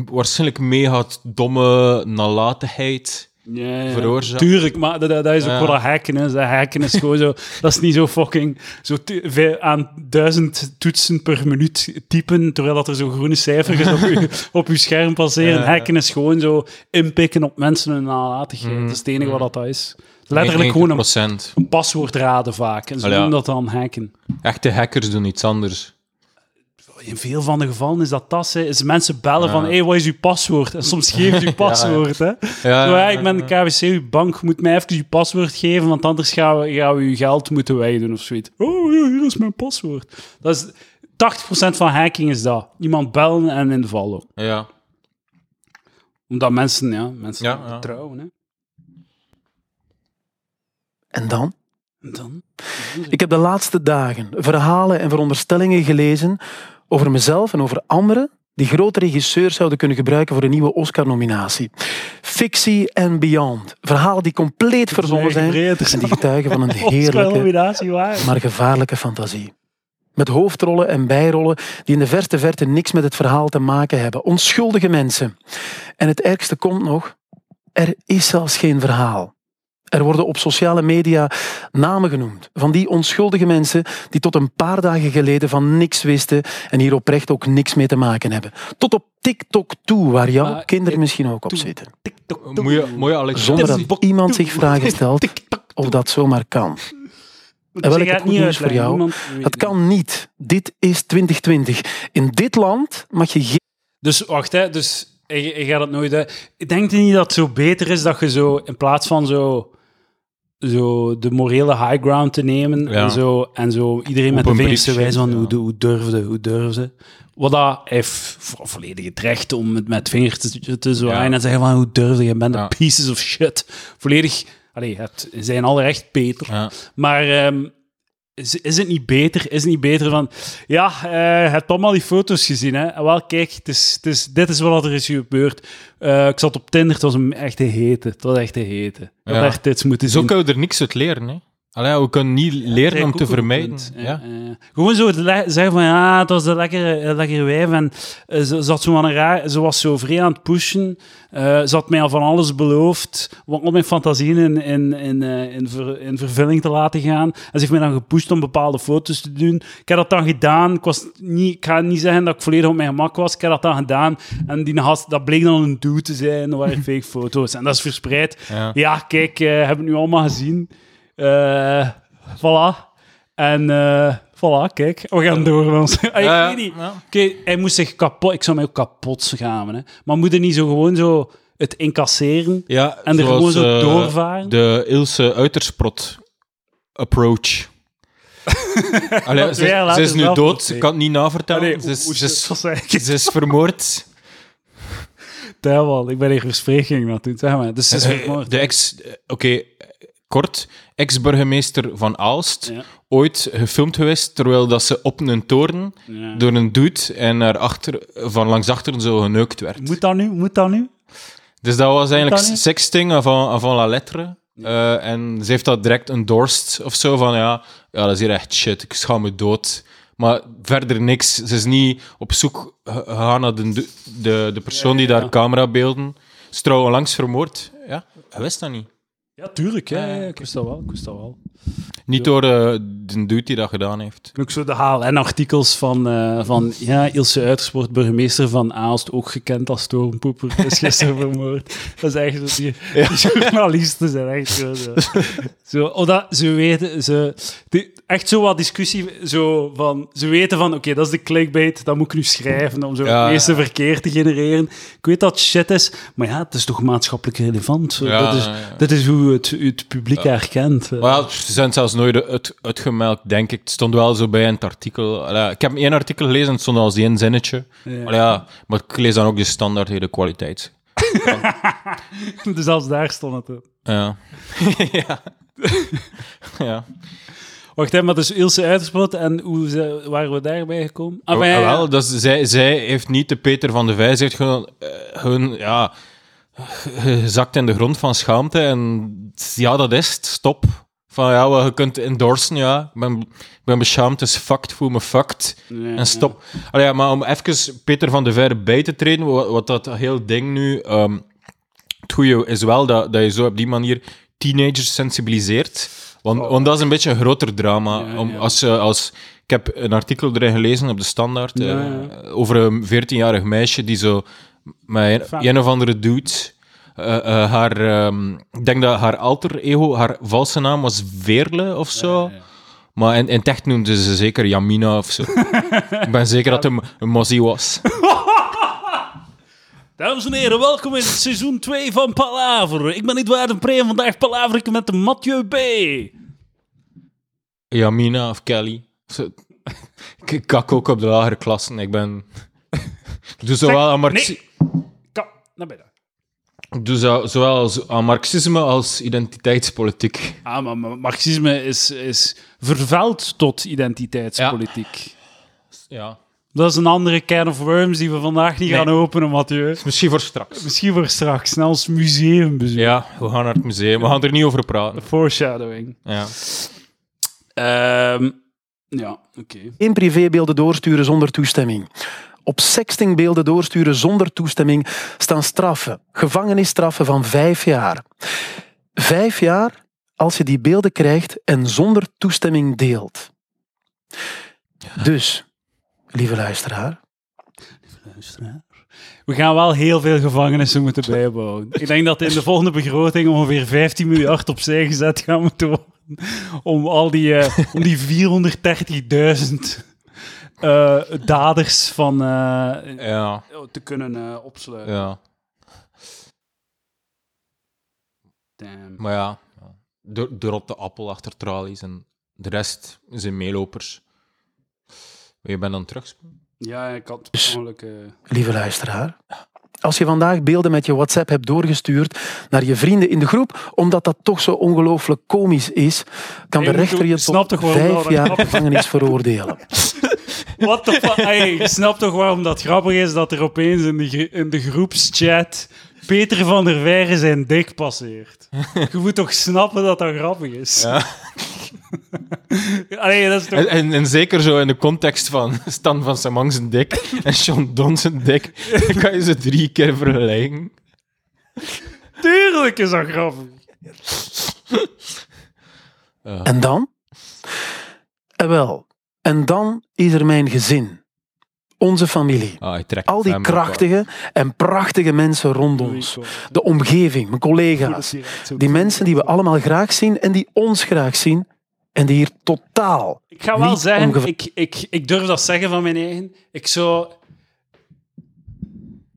waarschijnlijk mega domme nalatigheid Ja, ja. veroorzaakt. Tuurlijk, maar dat, dat is ook Ja. wat dat hacken is. Dat hacken is gewoon zo... Dat is niet zo fucking... Zo aan duizend toetsen per minuut typen, terwijl dat er zo groene cijfertjes op je, op je scherm passeren. Ja. Hacken is gewoon zo inpikken op mensen hun nalatigheid. Dat is het enige wat dat, is. Letterlijk gewoon een, 90%. een paswoord raden vaak. En ze noemen dat dan hacken. Echte hackers doen iets anders. In veel van de gevallen is dat tas, hè. Is mensen bellen Ja. van, hé, hey, wat is uw paswoord? En soms geeft u paswoord, hè. Ja, Zo, ja, ja, ik ben de KWC, uw bank moet mij even uw paswoord geven, want anders gaan we, gaan we uw geld moeten wijden of zoiets. Oh, ja, hier is mijn paswoord. Dat is, 80% van hacking is dat. Iemand bellen en in de val lopen. ja. Omdat mensen, ja, mensen Ja, ja. vertrouwen, hè. En dan? En dan? Ik heb de laatste dagen verhalen en veronderstellingen gelezen over mezelf en over anderen die grote regisseurs zouden kunnen gebruiken voor een nieuwe Oscar-nominatie. Fictie en beyond. Verhalen die compleet verzonnen zijn en die getuigen van een heerlijke, maar gevaarlijke fantasie. Met hoofdrollen en bijrollen die in de verste verte niks met het verhaal te maken hebben. Onschuldige mensen. En het ergste komt nog, er is zelfs geen verhaal. Er worden op sociale media namen genoemd van die onschuldige mensen die tot een paar dagen geleden van niks wisten en hier oprecht ook niks mee te maken hebben. Tot op TikTok toe, waar jouw Maar kinderen misschien ook op toe. zitten. Moet je, moet je Alex Zonder dat iemand zich vragen stelt of dat zomaar kan. En wel, ik heb goed nieuws voor jou. Het kan niet. Dit is 2020. In dit land mag je geen Dus wacht, hè. Dus je, je gaat het nooit... uit- Ik denk niet dat het zo beter is dat je zo, in plaats van zo, zo de morele high ground te nemen Ja. en, zo, en zo iedereen met de vingers te wijzen van ja. hoe, hoe durfde, hoe durfde. Wat dat heeft vo- volledig het recht om het met vingers te, te zwaaien Ja. en zeggen van hoe durfde, je bent een pieces of shit. Volledig... Allee, je hebt zijn alle recht, Peter. Maar ehm, is, is het niet beter? Is het niet beter van... Ja, eh, je hebt allemaal die foto's gezien, hè? Wel, kijk, het is, het is, dit is wat er is gebeurd. Eh, ik zat op Tinder, het was een echte hete. Het was echt een hete. Ik had Ja. echt moeten Zo kunnen we er niks uit leren. Hè. Allee, we kunnen niet leren om te vermijden. Ja. Gewoon zo zeggen van ja, het was een lekkere, lekkere wijf en eh, ze, had zo een raar, ze was zo vrij aan het pushen. Eh, ze had mij al van alles beloofd, wat om mijn fantasieën in, in, in, eh, in, ver- in vervulling te laten gaan. En ze heeft mij dan gepusht om bepaalde foto's te doen. Ik heb dat dan gedaan. Ik, was niet, ik ga niet zeggen dat ik volledig op mijn gemak was. Ik heb dat dan gedaan. En die gast, dat bleek dan een dude te zijn. Dat waren fake foto's. En dat is verspreid. Ja. Ja, kijk, hebben het nu allemaal gezien. Eh voilà. En eh voilà, kijk, we gaan door met ons. Ah, ik Ja, weet niet. ja. Oké, hij moest zich kapot... Ik zou mij ook kapot schamen, hè. Maar moet er niet zo gewoon zo het incasseren Ja, en er zoals, gewoon zo eh, doorvaren? De Ilse Uitersprot approach. Allee, ze, is nu dood, ik kan het niet navertellen. Allee, ze, is, ze, ze vermoord. Ik ben hier verspreking naartoe, zeg maar. Dus ze is vermoord. De ex... Oké, kort. Ex-burgemeester van Aalst. Ja. Ooit gefilmd geweest, terwijl dat ze op een toren Ja. door een dude en naar achter, van langs achteren zo geneukt werd. Moet dat nu? Moet dat nu? Dus dat was eigenlijk dat sexting avant, avant la lettre. Eh, en ze heeft dat direct endorsed of zo van ja, ja, dat is hier echt shit, ik schaam me dood. Maar verder niks. Ze is niet op zoek ge- gegaan naar de, de, de persoon die daar camerabeelden. Ze is trouwens langs vermoord. Ja, hij wist dat niet. Ja, tuurlijk. Ja, Ja, ja, ik wist dat wel. Ik wist dat wel. Niet door eh, de dude die dat gedaan heeft. Ook zo de HLN-artikels van, eh, van ja, Ilse Uitersport, burgemeester van Aalst, ook gekend als stormpoeper, is gisteren vermoord. Dat is echt zo, die, die journalisten zijn echt zo... Zo, zo omdat ze weten, ze, die, echt zo wat discussie, zo van, ze weten van, oké, dat is de clickbait, dat moet ik nu schrijven om zo Ja, het meeste ja. verkeer te genereren. Ik weet dat shit is, maar ja, het is toch maatschappelijk relevant. Ja, dat, is, dat is hoe het, het publiek herkent. Maar ze zijn zelfs nooit uit, uitgemelkt, denk ik. Het stond wel zo bij in het artikel. Ik heb één artikel gelezen en het stond als één zinnetje. Ja, maar ik lees dan ook de standaard hele kwaliteit. dus als daar stond het op. Ja. ja. ja. Wacht, hè, maar dus Ilse Uiterspot en hoe ze, waren we daarbij gekomen? Ah, Ah, maar ja, ja. wel, dat is- zij, zij heeft niet de Peter van de Vij, ze heeft gewoon, eh, gewoon ja, ge- gezakt in de grond van schaamte. En ja, dat is het. Stop. Van ja, wel, je kunt endorsen, ja. Ik ben, ben beschaamd, dus fucked, voel me fucked. En stop. Allee, ja, maar om even Peter van de Veire bij te treden, wat, wat dat heel ding nu... ehm, het goede is wel dat, dat je zo op die manier teenagers sensibiliseert. Want, want dat is een beetje een groter drama. Ja, om, ja. Als, eh, als, ik heb een artikel erin gelezen op de Standaard eh, Ja, over een 14-jarig meisje die zo met een, een of andere dude... eh, haar, ehm, ik denk dat haar alter ego, haar valse naam was Veerle of zo. Maar in, in het echt noemden ze zeker Jamina of zo. ik ben zeker dat het een, mozzie was. Dames en heren, welkom in seizoen 2 van Palaver. Ik ben Edouard de Pre en vandaag palaver ik met de Mathieu B. Jamina of Kelly. Ik kak ook op de lagere klassen. Ik ben... Ik doe zowel aan, Marxi- Nee. Ka naar binnen. ik doe zo, zowel als, aan marxisme als identiteitspolitiek. Ah, maar, maar marxisme is, is vervuild tot identiteitspolitiek. Ja. Dat is een andere can of worms die we vandaag niet Nee. gaan openen, Mathieu. Misschien voor straks. Misschien voor straks, snel als museumbezoek. Ja, we gaan naar het museum. We gaan er niet over praten. Foreshadowing. Ja. Ehm, ja, oké. geen privébeelden doorsturen zonder toestemming. Op sextingbeelden doorsturen zonder toestemming staan straffen, gevangenisstraffen van vijf jaar. Vijf jaar als je die beelden krijgt en zonder toestemming deelt. Dus, lieve luisteraar, We gaan wel heel veel gevangenissen moeten bijbouwen. Ik denk dat in de volgende begroting ongeveer 15 miljard opzij gezet gaan moeten worden. Om al die, eh, om die 430.000 eh, daders van, eh, Ja, te kunnen eh, opsluiten. ja. Damn. Maar ja, ja. de, de rotte appel achter tralies en de rest zijn meelopers. Je bent dan terug. Ja, ik had persoonlijk... eh, lieve luisteraar, als je vandaag beelden met je WhatsApp hebt doorgestuurd naar je vrienden in de groep, omdat dat toch zo ongelooflijk komisch is, kan de rechter je tot vijf jaar gevangenis veroordelen. What the fuck? Hey, je snapt toch waarom dat grappig is dat er opeens in de, in de groepschat Peter van der Veijren zijn dik passeert. Je moet toch snappen dat dat grappig is? Ja. Allee, dat is toch... En, en, en zeker zo in de context van Stan van Samang zijn dik en Sean Don zijn dik, dan kan je ze drie keer vergelijken. Tuurlijk is dat grappig. En dan? En wel, en dan is er mijn gezin. Onze familie. Ah, Al die krachtige en prachtige mensen rond ons. De omgeving, mijn collega's. Die mensen die we allemaal graag zien en die ons graag zien. En die hier totaal Ik ga wel niet zeggen, ik, ik, ik durf dat zeggen van mijn eigen. Ik zou...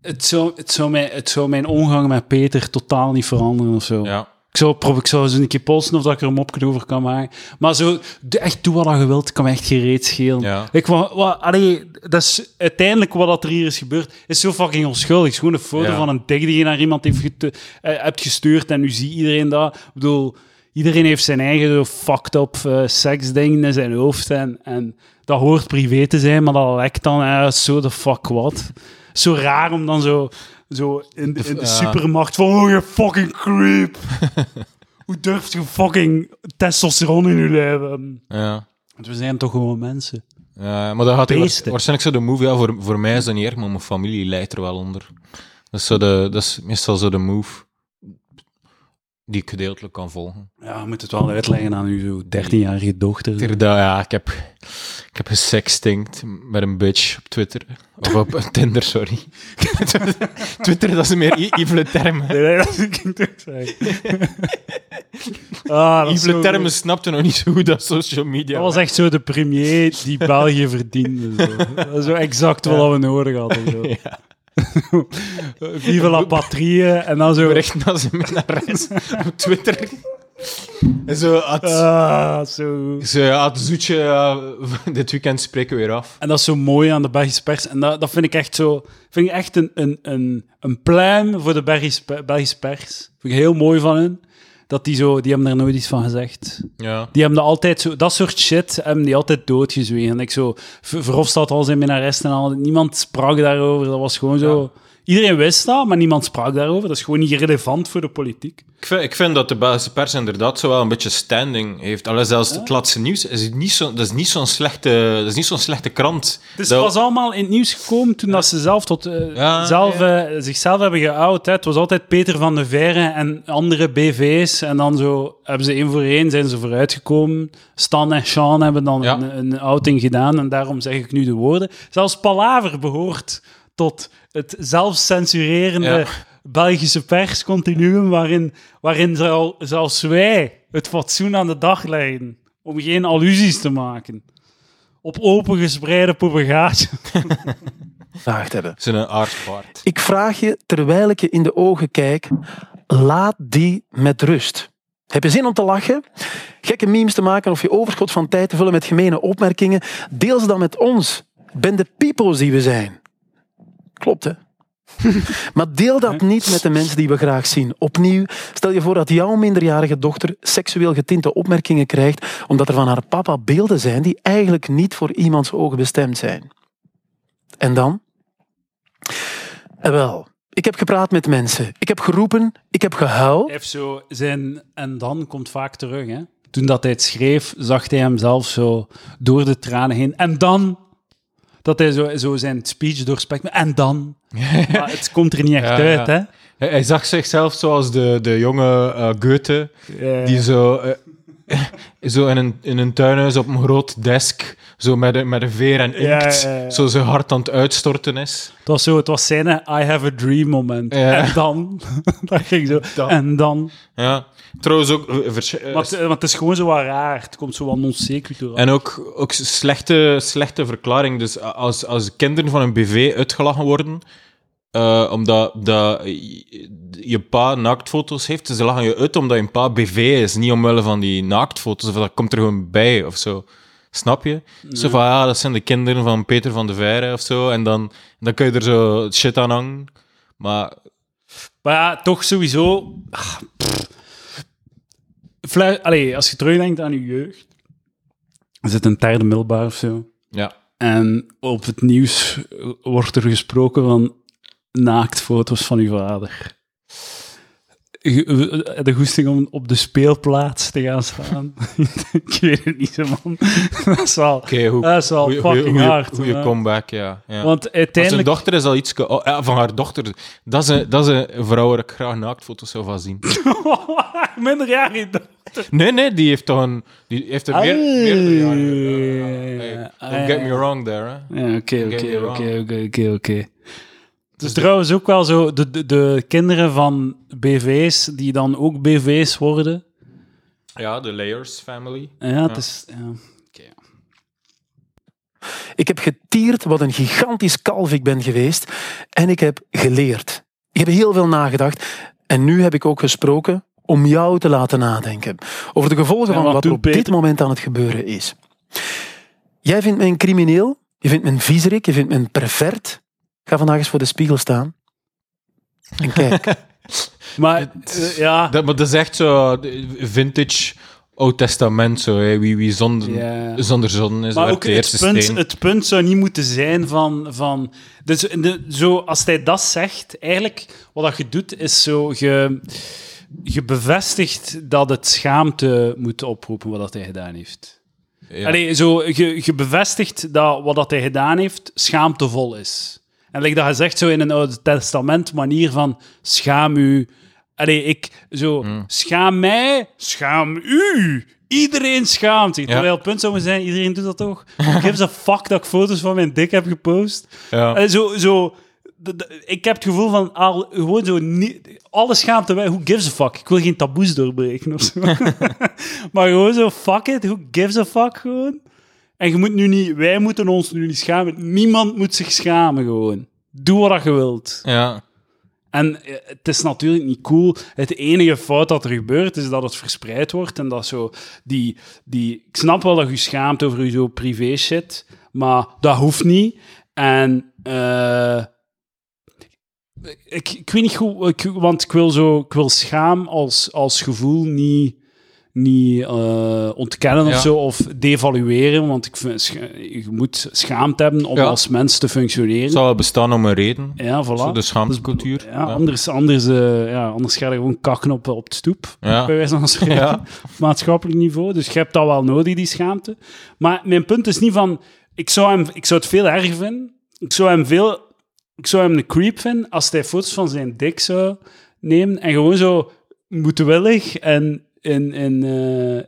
Het zou, het, zou mijn, het zou mijn omgang met Peter totaal niet veranderen of zo. Ja. Ik zou, ik zou eens een keer posten of dat ik er een mopje over kan maken. Maar zo, de- echt doe wat je wilt, kan me echt gereed schelen. Ja. Ik, wat, wat, allee, dat is uiteindelijk wat dat er hier is gebeurd, is zo fucking onschuldig. Het is gewoon een foto Ja. van een dik die je naar iemand heeft eh, hebt gestuurd en nu ziet iedereen dat. Ik bedoel, iedereen heeft zijn eigen zo fucked up eh, seksding in zijn hoofd en, en dat hoort privé te zijn, maar dat lekt dan eh, zo de fuck wat. Zo raar om dan zo, zo in, de- in de supermarkt van, oh je fucking creep. Hoe durft je fucking testosteron in je lijf hebben? Ja. Want we zijn toch gewoon mensen. Ja, maar dat gaat Beesten. waarschijnlijk zo de move. Ja, voor, voor mij is dat niet erg, maar mijn familie lijdt er wel onder. Dat is, zo de, dat is meestal zo de move die ik gedeeltelijk kan volgen. Ja, je moet het wel uitleggen aan uw 13-jarige dochter. Ja, ik heb, ik heb gesextinkt met een bitch op Twitter. Of op Tinder, sorry. Twitter, dat is een meer i- evile term. Nee, nee, dat kan ik zeggen. ah, dat, is zo termen snapte nog niet zo goed als social media. dat was echt zo de premier die België verdiende. Zo. Dat is zo exact wat we nodig hadden. Zo. Ja. Vive la patrie. En dan zo... bericht naar zijn minnares op Twitter. En zo had, Ah, zo zo, zoetje, dit weekend spreken we weer af. En dat is zo mooi aan de Belgische pers. En dat, dat vind ik echt zo... Vind ik echt een, een, een, een pluim voor de Belgische, Belgische pers. Vind ik heel mooi van hun. Dat die zo... Die hebben daar nooit iets van gezegd. Ja. Die hebben dat altijd zo... Dat soort shit hebben die altijd doodgezwegen. En ik zo... Ver- Verhofstadt al zijn minnares en al. Niemand sprak daarover. Dat was gewoon zo... Iedereen wist dat, maar niemand sprak daarover. Dat is gewoon niet relevant voor de politiek. Ik vind, ik vind dat de Belgische pers inderdaad zo wel een beetje standing heeft. Allee, zelfs het laatste nieuws is het niet zo, dat is niet zo'n slechte, dat is niet zo'n slechte krant. Het is Dat- pas allemaal in het nieuws gekomen toen dat ze zelf tot, eh, Ja, zelf, eh, zichzelf hebben geout. Hè. Het was altijd Peter van de Verre en andere BV's. En dan zo hebben ze één voor één zijn ze vooruitgekomen. Stan en Sean hebben dan Ja. een, een outing gedaan. En daarom zeg ik nu de woorden. Zelfs Palaver behoort tot het zelfcensurerende Ja. Belgische perscontinuum. Waarin, waarin zel- zelfs wij het fatsoen aan de dag leggen. Om geen allusies te maken. Op open gespreide propagatie. gevraagd hebben. Zijn aardpaard. Ik vraag je, terwijl ik je in de ogen kijk, laat die met rust. Heb je zin om te lachen? Gekke memes te maken of je overschot van tijd te vullen met gemene opmerkingen? Deel ze dan met ons. Ben de peoples die we zijn. Klopt, hè? maar deel dat niet met de mensen die we graag zien. Opnieuw, stel je voor dat jouw minderjarige dochter seksueel getinte opmerkingen krijgt omdat er van haar papa beelden zijn die eigenlijk niet voor iemands ogen bestemd zijn. En dan? En wel, ik heb gepraat met mensen. Ik heb geroepen, ik heb gehuild. Heeft zo zijn en dan komt vaak terug. Hè? Toen dat hij het schreef, zag hij hem zelf zo door de tranen heen. En dan Dat hij zo, zo zijn speech doorspekt. En dan? Maar het komt er niet echt Ja, uit, ja. hè? Hij, hij zag zichzelf zoals de, de jonge eh, Goethe, die zo, eh, zo in, een, in een tuinhuis op een groot desk, zo met een, met een veer en inkt, ja, ja. zo zijn hart aan het uitstorten is. Het was zo, het was zijn I have a dream moment. En dan? dat ging zo. Dan. En dan? Ja. Trouwens ook... eh, eh, Maar het, want het is gewoon zo wat raar. Het komt zo wat non sequitur. En ook, ook slechte, slechte verklaring. Dus als, als kinderen van een BV uitgelachen worden, eh, omdat dat je pa naaktfoto's heeft, ze lachen je uit omdat je pa BV is, niet omwille van die naaktfoto's, of dat komt er gewoon bij, of zo. Snap je? Zo van, ja, dat zijn de kinderen van Peter van de Veire, of zo, en dan, dan kun je er zo shit aan hangen. Maar Maar ja, toch sowieso... ah, Allee, als je terugdenkt aan je jeugd... Er zit een derde middelbaar of zo. ja, En op het nieuws wordt er gesproken van naaktfoto's van uw vader. Je- De goesting om op de speelplaats te gaan staan. ik weet het niet, man. dat is wel, hoe... dat is wel fucking goeie, hard. goeie man. comeback, ja. ja. Want Van zijn uiteindelijk... dochter is al iets... Oh, ja, van haar dochter. Dat is, een, dat is een vrouw waar ik graag naaktfoto's zou van zien. Minderjarig. Nee, nee, die heeft toch een... Die heeft er meer... meer ja, ja, Ah, Don't get me wrong there, hè. Ja, oké, oké, oké, oké, oké, Het is trouwens ook wel zo, de, de, de kinderen van BV's, die dan ook BV's worden. Ja, de Layers family. Ja, het is... Ja. Ik heb getierd wat een gigantisch kalf ik ben geweest. En ik heb geleerd. Ik heb heel veel nagedacht. En nu heb ik ook gesproken om jou te laten nadenken. Over de gevolgen Ja, van wat er op dit moment aan het gebeuren is. Jij vindt mij een crimineel. Je vindt me een viezerik. Je vindt me een pervert. Ga vandaag eens voor de spiegel staan. En kijk. Maar, eh, ja... Dat, maar dat is echt zo vintage Oud Testament, zo. Hè. Wie, wie zonder, zonder zon is, Maar ook de het eerste punt, steen. het punt zou niet moeten zijn van... van dus de, zo, als hij dat zegt, eigenlijk wat dat je doet, is zo... Je, je bevestigt dat het schaamte moet oproepen wat dat hij gedaan heeft. Ja. Allee, zo, je, je bevestigt dat wat dat hij gedaan heeft schaamtevol is. En like dat je zegt zo in een Oude Testament manier van schaam u. Allee, ik zo, Hmm. schaam mij, schaam u. Iedereen schaamt zich. Ja. Terwijl het punt zou moeten zijn, iedereen doet dat toch? Who gives a fuck dat ik foto's van mijn dik heb gepost? Ja. Zo, zo, ik heb het gevoel van al, gewoon zo niet, alle schaamte weg. Who gives a fuck? Ik wil geen taboes doorbreken of zo. maar gewoon zo, fuck it. Who gives a fuck gewoon? En je moet nu niet, wij moeten ons nu niet schamen. Niemand moet zich schamen gewoon. Doe wat je wilt. ja. En eh, het is natuurlijk niet cool. Het enige fout dat er gebeurt, is dat het verspreid wordt. En dat zo die, die... Ik snap wel dat je schaamt over je zo privé shit, maar dat hoeft niet. En... eh, ik, ik weet niet goed, ik, want ik wil, zo, ik wil schaam als, als gevoel niet, niet eh, ontkennen of zo, of devalueren, want ik vind, je moet schaamte hebben om Ja. als mens te functioneren. Het zal wel bestaan om een reden. Ja, voilà. Zo de schaamtecultuur. Dus, ja, Anders, anders, eh, ja, anders ga je gewoon kakken op, op de stoep, bij wijze van spreken, op maatschappelijk niveau. Dus je hebt dat wel nodig, die schaamte. Maar mijn punt is niet van... Ik zou, hem, ik zou het veel erger vinden. Ik zou hem veel... Ik zou hem een creep vinden als hij foto's van zijn dik zou nemen en gewoon zo moedwillig en, en, en eh,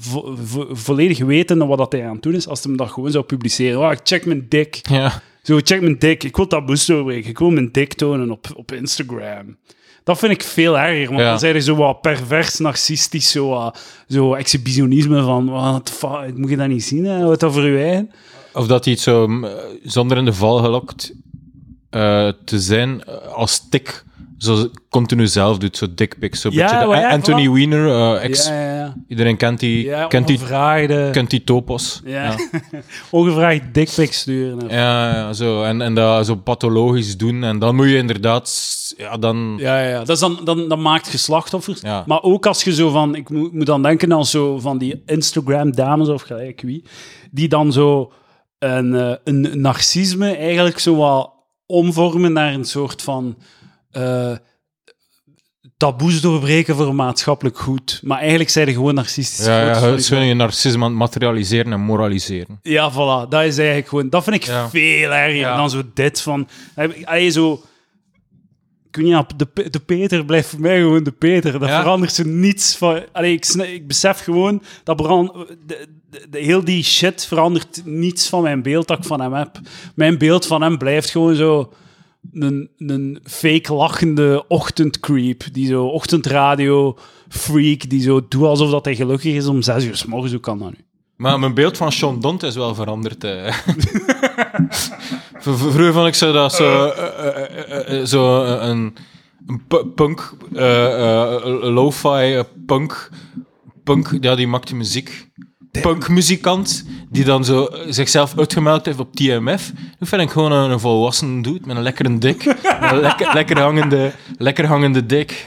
vo- vo- volledig weten wat dat hij aan het doen is, als hij hem dat gewoon zou publiceren. Oh, ik check mijn dik. Ja. Zo, check mijn dik. Ik wil taboes doorbreken. Ik wil mijn dik tonen op, op Instagram. Dat vind ik veel erger, want Ja. dan zijn er zo wat pervers, narcistisch, zo, wat- zo exhibitionisme van, fuck, moet je dat niet zien, hè? wat dat voor je eigen? Of dat hij het zo eh, zonder in de val gelokt eh, te zijn als tik. Zo continu zelf doet, zo dickpics. Zo Ja, beetje de- maar ja, Anthony. Weiner, eh, ex, Ja, ja, ja. iedereen kent die, kent die, kent die topos. ja. Ongevraagd dickpics sturen. Ja, ja, zo. En, en dat zo pathologisch doen. En dan moet je inderdaad... Ja, dan... Ja, ja. Dat, is dan, dan, dat maakt je slachtoffers. Maar ook als je zo van... Ik moet, moet dan denken aan zo van die Instagram-dames of gelijk wie, die dan zo een, eh, een narcisme eigenlijk zo wat omvormen naar een soort van... eh, taboes doorbreken voor maatschappelijk goed. Maar eigenlijk zijn er gewoon narcistisch. Ja, ja, gewoon je narcisme aan het materialiseren en moraliseren. Ja, voilà. Dat is eigenlijk gewoon... Dat vind ik Ja. veel erger Ja. dan zo dit van... Allee, zo... Weet niet, de, de Peter blijft voor mij gewoon de Peter. Dat verandert zo niets van... Allee, ik, ik besef gewoon dat brand, de, de, de- heel die shit verandert niets van mijn beeld dat ik van hem heb. Mijn beeld van hem blijft gewoon zo... Een, een fake lachende ochtendcreep. Die zo ochtendradio freak. Die zo doet alsof dat hij gelukkig is om zes uur s morgens. Hoe kan dat nu? Maar mijn beeld van Sean Dont is wel veranderd. Vroeger vond ik zo dat zo, eh, eh, eh, een, een pu- punk, lo-fi punk, punk, ja, die maakte muziek. Punkmuzikant, die dan zo eh, zichzelf uitgemelkt heeft op TMF. Nu vind ik gewoon een, een volwassen dude met een lekkere dik. met een lekker, lekker, hangende, lekker hangende dik.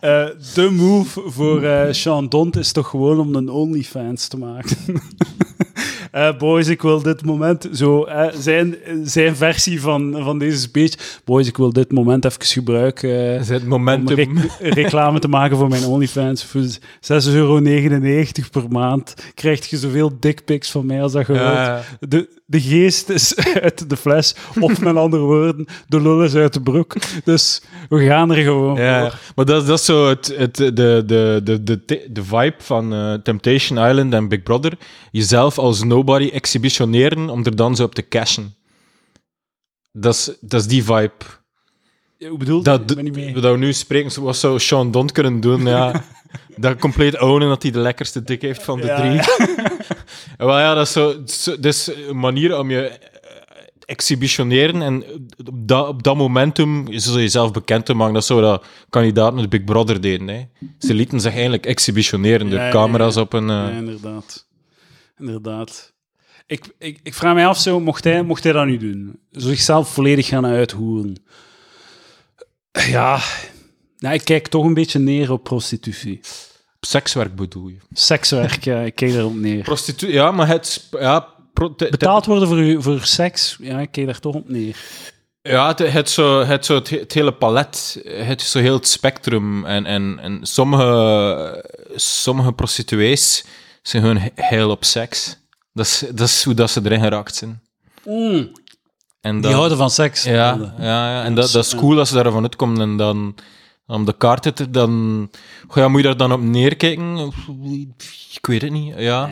Eh, de move voor eh Sean Dont is toch gewoon om een OnlyFans te maken. Eh, boys, ik wil dit moment zo... eh, zijn, zijn versie van, van deze speech. Boys, ik wil dit moment even gebruiken... eh, het om momentum. rec- reclame te maken voor mijn OnlyFans. Voor 6,99 euro per maand krijg je zoveel dickpics van mij als dat je wilt. De, de geest is uit de fles. Of met andere woorden, de lul is uit de broek. Dus we gaan er gewoon Ja, voor. maar dat, dat is zo het, het, de, de, de, de, de, vibe van eh, Temptation Island en Big Brother. Jezelf als nobody exhibitioneren om er dan zo op te cashen. Dat is, dat is die vibe. Ja, Hoe bedoel je? Dat, Ik ben niet mee. dat we nu spreken, wat zou Sean Don kunnen doen? Ja, dat compleet ownen dat hij de lekkerste dik heeft van de Ja, drie. ja. Wel ja, dat is, zo, dat is een manier om je eh, exhibitioneren en op dat, op dat momentum zo jezelf bekend te maken. Dat is zo dat kandidaten met Big Brother deden. Hè. Ze lieten zich eigenlijk exhibitioneren door Ja, camera's op een... eh, Ja, inderdaad. Inderdaad. Ik, ik, ik vraag mij af, zo, mocht, hij, mocht hij dat nu doen? Zichzelf volledig gaan uithoeren? Ja, ja, ik kijk toch een beetje neer op prostitutie. sekswerk bedoel je. Sekswerk, ja, ik kijk daarop neer. Prostitu ja, maar het... Ja, Betaald worden voor, u- voor seks, ja, ik kijk daar toch op neer. Ja, het, het, zo, het, zo, het, he- het hele palet, het zo heel het spectrum. En, en, en sommige, sommige prostituees zijn gewoon he- heel op seks. Dat is, dat is hoe dat ze erin geraakt zijn. En Die houden van seks. ja, ja, ja, en dat, dat is cool als ze daarvan uitkomen. En dan om de kaart te... Dan, goh, ja, moet je daar dan op neerkijken? Ik weet het niet, ja.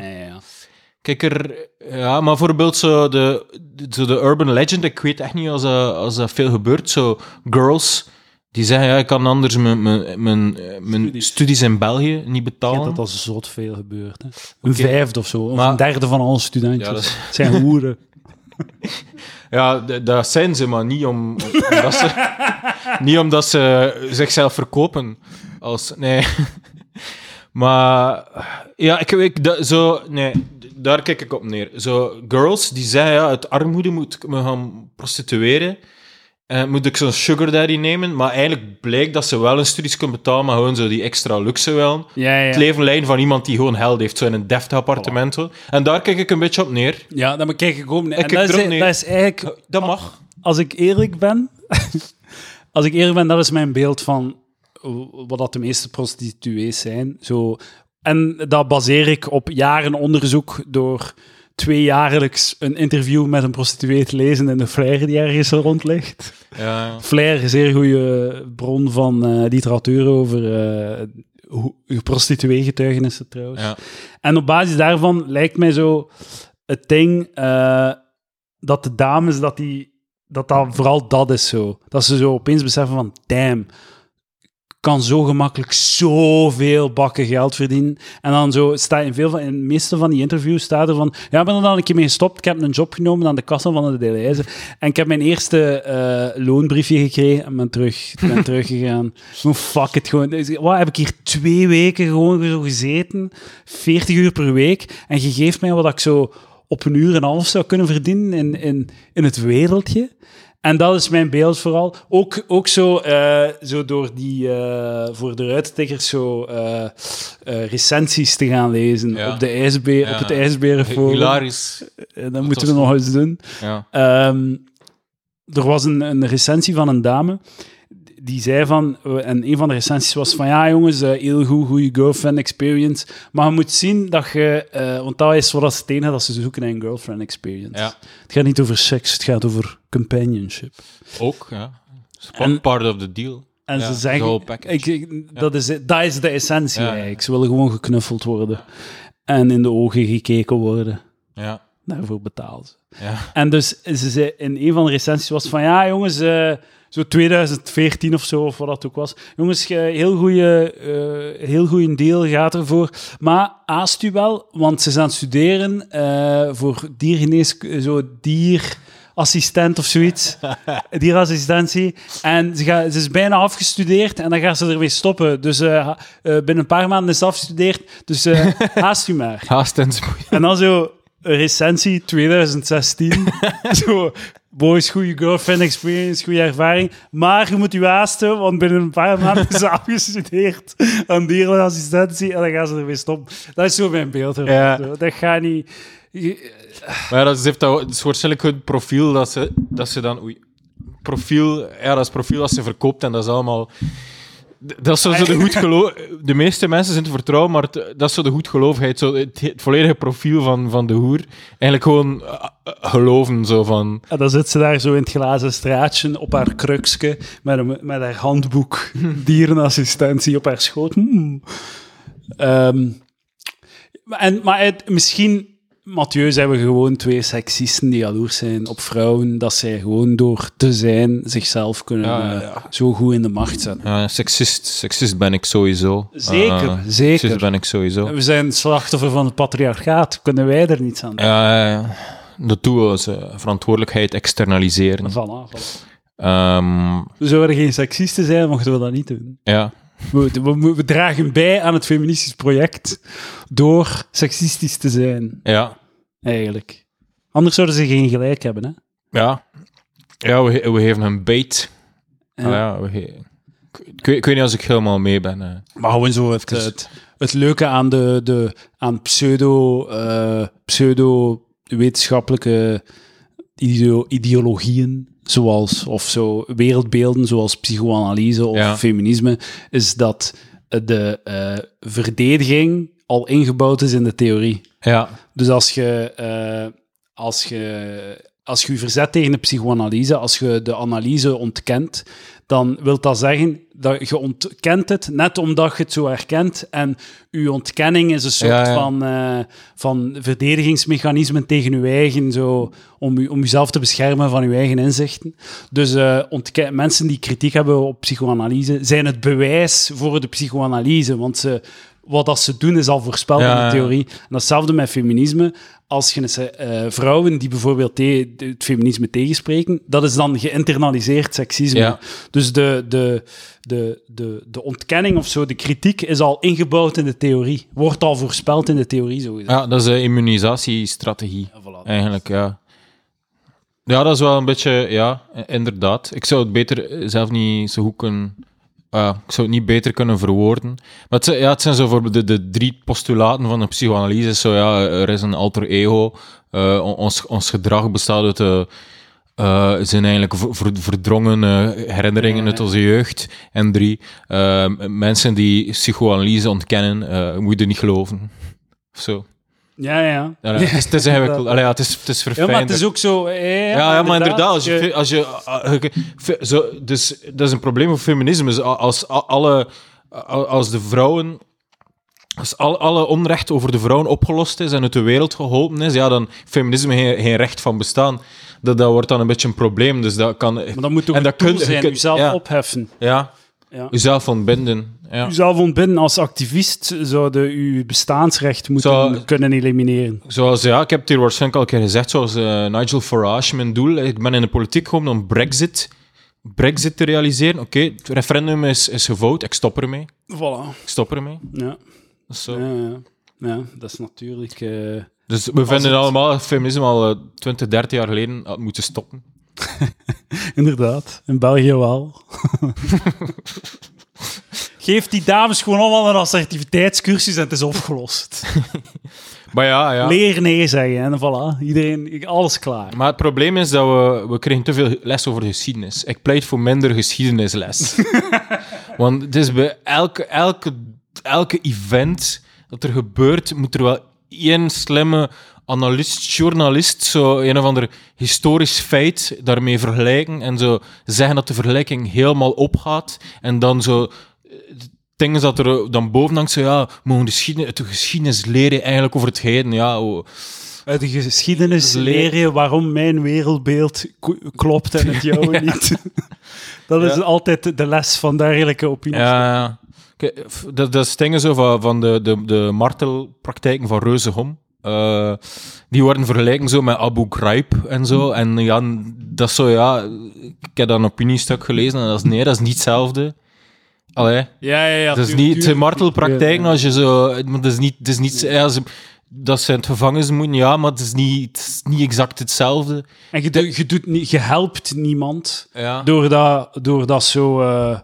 Kijk er, ja, maar bijvoorbeeld zo de, zo de urban legend, ik weet echt niet als dat, als dat veel gebeurt. Zo girls die zeggen, ja, ik kan anders mijn, mijn, mijn, eh, mijn Studies. studies. in België niet Ik betalen. dat dat zot veel gebeurt. Hè. Een vijfde of zo, of Maar- een derde van alle studentjes. Ja, dat zijn hoeren. Ja, dat zijn ze, maar niet, om, omdat, ze, niet omdat ze zichzelf verkopen. Als, nee. Maar ja, ik, ik dat, zo, nee, daar kijk ik op neer. Zo, girls die zeggen, ja, uit armoede moet ik me gaan prostitueren. En moet ik zo'n sugar daddy nemen, maar eigenlijk blijkt dat ze wel een studies kunnen betalen, maar gewoon zo die extra luxe wel. Ja, ja. Het leven leiden van iemand die gewoon geld heeft, zo in een deftig appartement. En daar kijk ik een beetje op neer. Ja, dan kijk ik ook. Ik En dat, is, neer. dat is eigenlijk, Dat mag. als ik eerlijk ben, als ik eerlijk ben, dat is mijn beeld van wat dat de meeste prostituees zijn. Zo. En dat baseer ik op jaren onderzoek door tweejaarlijks een interview met een prostituee te lezen in de flyer die ergens rond ligt. Ja. Flair, een zeer goede bron van eh, literatuur over eh hoe- prostituee-getuigenissen trouwens. Ja. En op basis daarvan lijkt mij zo het ding eh, dat de dames, dat, die, dat dat vooral dat is zo. Dat ze zo opeens beseffen van, damn, kan zo gemakkelijk zoveel bakken geld verdienen. En dan zo staat in veel van, in de meeste van die interviews staat er van, ja, ik ben er dan een keer mee gestopt. Ik heb een job genomen aan de kassa van de Deleuze. En ik heb mijn eerste eh, loonbriefje gekregen en ben, terug, ben teruggegaan. Gewoon fuck it, gewoon. Dus, Wat, heb ik hier twee weken gewoon zo gezeten? 40 uur per week. En je geeft mij wat ik zo op een uur en een half zou kunnen verdienen in, in, in het wereldje. En dat is mijn beeld vooral. Ook, ook zo, eh, zo door die, eh, voor de ruitstickers, zo eh, recensies te gaan lezen Ja. op, de ijsbe Ja. op het ijsberenforum. Hilarisch. Dat moeten we nog eens doen. Ja. Ehm, er was een, een recensie van een dame die zei van, eh, en een van de recensies was van, ja jongens, eh, heel goed, goede girlfriend experience, maar je moet zien dat je, eh, want dat is wat ze het enige dat ze zoeken naar een girlfriend experience. Ja. Het gaat niet over seks, het gaat over companionship. Ook, ja. En- part of the deal. En Ja, ze zeggen, ik, dat, is, dat is de essentie eigenlijk. Ze willen gewoon geknuffeld worden en in de ogen gekeken worden. Ja, Daarvoor ze. ja. En dus ze zei, in een van de recensies was van, ja jongens, zo 2014 of zo, of wat dat ook was. Jongens, ge- heel goede eh, heel goede deal gaat ervoor. Maar haast u wel, want ze zijn studeren eh, voor diergenees, zo dierassistent of zoiets. Dierassistentie. En ze, gaat, ze is bijna afgestudeerd en dan gaat ze ermee stoppen. Dus eh, binnen een paar maanden is ze afgestudeerd. Dus haast u maar. Haast en spoed. En dan zo een recensie 2016. zo, boys, goede girlfriend experience, goede ervaring. Maar je moet je haasten, want binnen een paar maanden is ze afgestudeerd aan dierenassistentie en dan gaan ze ermee stoppen. Dat is zo mijn beeld. ervan. Ja. Dat gaat niet... Maar ja, dat is, heeft dat, waarschijnlijk het profiel dat ze, dat ze dan... Oei, profiel, ja, dat is profiel dat ze verkoopt en dat is allemaal... Dat is zo zo de goed geloof... De meeste mensen zijn te vertrouwen, maar het- dat is zo de goedgeloofheid, zo het, het volledige profiel van, van de hoer. Eigenlijk gewoon eh, eh, geloven, zo van... En dan zit ze daar zo in het glazen straatje op haar kruksje met, een, met haar handboek dierenassistentie op haar schoot. Hmm. Ehm, en, maar het, misschien, Mathieu, zijn we gewoon twee seksisten die jaloers zijn op vrouwen, dat zij gewoon door te zijn zichzelf kunnen Ja, ja, eh, ja. zo goed in de macht zetten. Ja, seksist, seksist ben ik sowieso. Zeker, Eh, zeker. Seksist ben ik sowieso. We zijn slachtoffer van het patriarchaat. Kunnen wij er niets aan doen? Ja, ja, ja. Dat doen we als verantwoordelijkheid externaliseren. Voilà, voilà. Ehm, We zouden geen seksisten zijn, mochten we dat niet doen. ja, We, we, we dragen bij aan het feministisch project door seksistisch te zijn, ja, eigenlijk. Anders zouden ze geen gelijk hebben, hè? ja. Ja, we, we geven een bait. Ja. Ja, we ik, weet, ik weet niet als ik helemaal mee ben. eh. Maar gewoon zo het, Dus- het, het leuke aan, de, de, aan pseudo, eh, pseudo-wetenschappelijke ideo- ideologieën, zoals, of zo, wereldbeelden zoals psychoanalyse of Ja. feminisme, is dat de eh, verdediging al ingebouwd is in de theorie. Ja, Dus als je, eh, als je, als je je verzet tegen de psychoanalyse, als je de analyse ontkent, dan wil dat zeggen dat je ontkent het net omdat je het zo herkent. En je ontkenning is een soort Ja, ja. Van, eh, van verdedigingsmechanisme tegen je eigen, zo, om, u, om jezelf te beschermen van je eigen inzichten. Dus eh, ontke- mensen die kritiek hebben op psychoanalyse zijn het bewijs voor de psychoanalyse, want ze, wat dat ze doen is al voorspeld Ja, in de theorie. En datzelfde met feminisme. Als je eh, vrouwen die bijvoorbeeld het feminisme tegenspreken, dat is dan geïnternaliseerd seksisme. Ja. Dus de, de, de, de, de ontkenning of zo, de kritiek is al ingebouwd in de theorie. Wordt al voorspeld in de theorie, zo ja, dat is een immunisatiestrategie, Ja, voilà. eigenlijk, ja. Ja, dat is wel een beetje, ja, inderdaad. Ik zou het beter zelf niet zo goed kunnen... ah, ik zou het niet beter kunnen verwoorden. Maar het zijn, ja, het zijn zo bijvoorbeeld de, de drie postulaten van de psychoanalyse. Zo, ja, er is een alter ego. eh, on- ons, ons gedrag bestaat uit... eh, zijn eigenlijk ver- ver- verdrongen herinneringen uit onze jeugd. En drie, mensen die psychoanalyse ontkennen, moet je niet geloven. Of zo. Ja, ja. Ja, het, is, het is eigenlijk... allee, ja, het is, het is Ja, verfijnd. maar het is ook zo... eh, Ja, ja, maar inderdaad, als je, als je, ah, je- fe- zo, dus dat is een probleem voor feminisme. is Als, alle, als de vrouwen, als al, alle onrecht over de vrouwen opgelost is en uit de wereld geholpen is, ja, dan feminisme geen, geen recht van bestaan. Dat, dat wordt dan een beetje een probleem. Dus dat kan, Maar dat moet toch En een dat kun- zijn, kunt- jezelf ja. opheffen. ja, Ja. jezelf ontbinden. Ja. Jezelf ontbinden als activist zouden je bestaansrecht moeten kunnen elimineren. Zoals, ja, ik heb het hier waarschijnlijk al een keer gezegd, zoals eh, Nigel Farage, mijn doel. Ik ben in de politiek gekomen om Brexit, Brexit te realiseren. Oké, het referendum is, is ik stop ermee. Voilà. Ik stop ermee. Ja, Dat is zo. ja, ja. ja dat is natuurlijk... eh, Dus we vinden het- allemaal dat feminisme al eh, 20, 30 jaar geleden had moeten stoppen. Inderdaad, in België wel. Geef die dames gewoon allemaal een assertiviteitscursus en het is opgelost. Maar ja, ja. Leer nee zeggen en voilà. Iedereen, alles klaar. Maar het probleem is dat we, we kregen te veel les over geschiedenis. Ik pleit voor minder geschiedenisles. Want het is bij elke, elke, elke event dat er gebeurt, moet er wel één slimme analist, journalist, zo een of ander historisch feit daarmee vergelijken en zo zeggen dat de vergelijking helemaal opgaat en dan zo eh, dingen dat er dan boven hangt, zo ja, mogen de geschiedenis, de geschiedenis leren eigenlijk over het heden, ja, oh. Uit de geschiedenis leer je waarom mijn wereldbeeld klopt en het jouwe niet. Dat is Ja. altijd de les van dergelijke opinies. Ja, dat, dat is dingen zo van, van de, de, de martelpraktijken van Reuzegom. Eh, die worden vergelijken zo met Abu Ghraib en zo. En ja, dat is zo, ja... Ik heb dat een opiniestuk gelezen en dat is nee, dat is niet hetzelfde. Allee, ja, ja. ja dat is niet... Het martelpraktijken als je zo... Maar dat is niet... Dat is niet ja, ze, dat ze in het gevangenis moeten, ja, maar het is niet, het is niet exact hetzelfde. En je, doet- je, doet niet, je helpt niemand Ja. door dat, door dat zo... eh,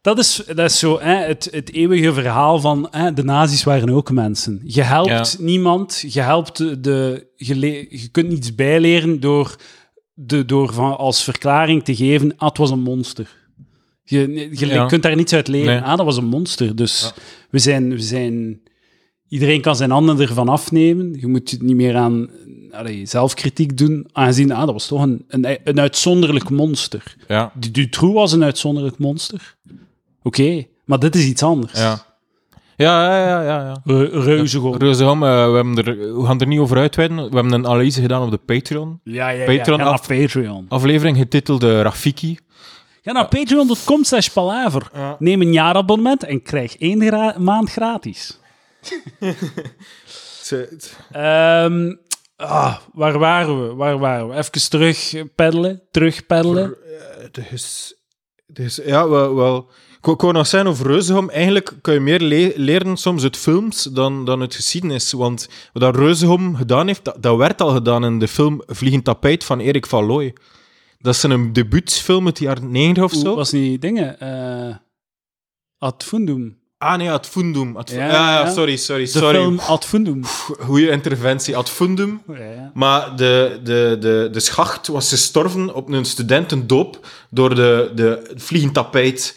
dat, is, dat is zo hè, het, het eeuwige verhaal van hè, de nazi's waren ook mensen. Je helpt Ja. niemand, je helpt de... je, le- je kunt niets bijleren door, de, door van, als verklaring te geven, ah, het was een monster. Je, je Ja. kunt daar niets uit leren. Nee. Ah, dat was een monster. Dus we, zijn, we zijn... Iedereen kan zijn handen ervan afnemen. Je moet het niet meer aan allee, zelfkritiek doen, aangezien ah, dat was toch een, een, een uitzonderlijk monster. Ja. Du- Dutroux was een uitzonderlijk monster. Oké, maar dit is iets anders. Ja. Ja, ja, ja, ja. ja. Re- Reuzegom. Reuzegom, eh, we, hebben er, we gaan er niet over uitweiden. We hebben een analyse gedaan op de Patreon. Ja, ja, ja. Patreon af- Patreon. Aflevering getiteld Rafiki. Ga naar patreon.com slash palaver. Neem een jaarabonnement en krijg één gra- maand gratis. Ehm, ah, waar waren we? Waar waren we? Even terug peddelen. Terug peddelen. Dus, dus, ja, wel... wel. Ik wou- nog zeggen over Reuzegom. Eigenlijk kun je meer le- leren soms uit films dan, dan uit geschiedenis. Want wat Reuzegom gedaan heeft, dat, dat werd al gedaan in de film Vliegend Tapijt van Erik van Looy. Dat is een debuutfilm uit de jaren 90 of zo. was die dingen? eh Ad Fundum. Ah nee, Ad Fundum. Ad Ja, ja, sorry, sorry. De sorry. film Ad Fundum. Goeie interventie. Ad Fundum. Ja, ja. Maar de, de, de, de schacht was gestorven op een studentendoop door de, de het vliegend tapijt.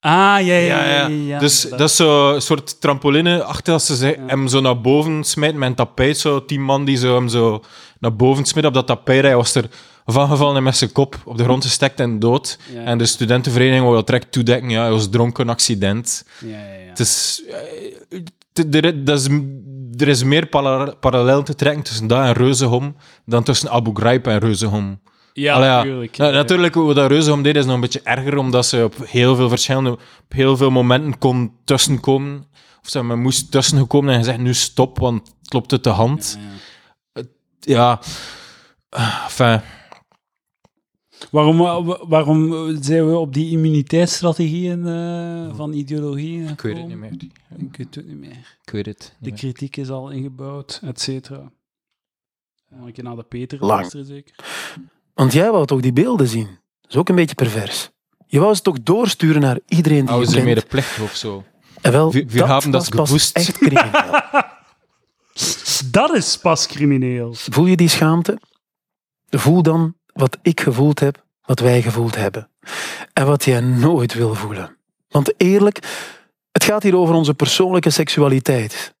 Ah, ja, ja, ja. ja, ja. dus dat, is zo een soort trampoline achter als ze ze- hem zo naar boven smijten met een tapijt. Zo tien man die zo hem zo naar boven smijten op dat tapijt. Hij was er van gevallen en met zijn kop op de grond gestekt en dood. En de studentenvereniging wou dat direct toedekken. Ja, hij was dronken, accident. Ja, ja, ja. Het is, eh, er, dat is, er is meer para- parallel te trekken tussen dat en Reuzegom dan tussen Abu Ghraib en Reuzegom. Ja, Allee, ja. natuurlijk. Ja, natuurlijk, wat dat Reuzegom deed, is nog een beetje erger, omdat ze op heel veel verschillende, op heel veel momenten kon tussenkomen. Of ze men moest tussengekomen en gezegd, nu stop, want het klopt uit de hand. Ja. Ja, enfin, Waarom, wa- waarom zijn we op die immuniteitsstrategieën eh, van ideologieën ik weet het niet meer. Ik weet het niet meer. Ik weet het De meer. kritiek is al ingebouwd, et cetera. Moet ik naar de Peter luisteren, zeker? Want jij wou toch die beelden zien? Dat is ook een beetje pervers. Je wou ze toch doorsturen naar iedereen die Houden je ze kent? medeplichtig of zo? En wel, Wir- wir dat was das pas echt crimineel. Dat is pas crimineel. Voel je die schaamte? Voel dan wat ik gevoeld heb, wat wij gevoeld hebben. En wat jij nooit wil voelen. Want eerlijk, het gaat hier over onze persoonlijke seksualiteit.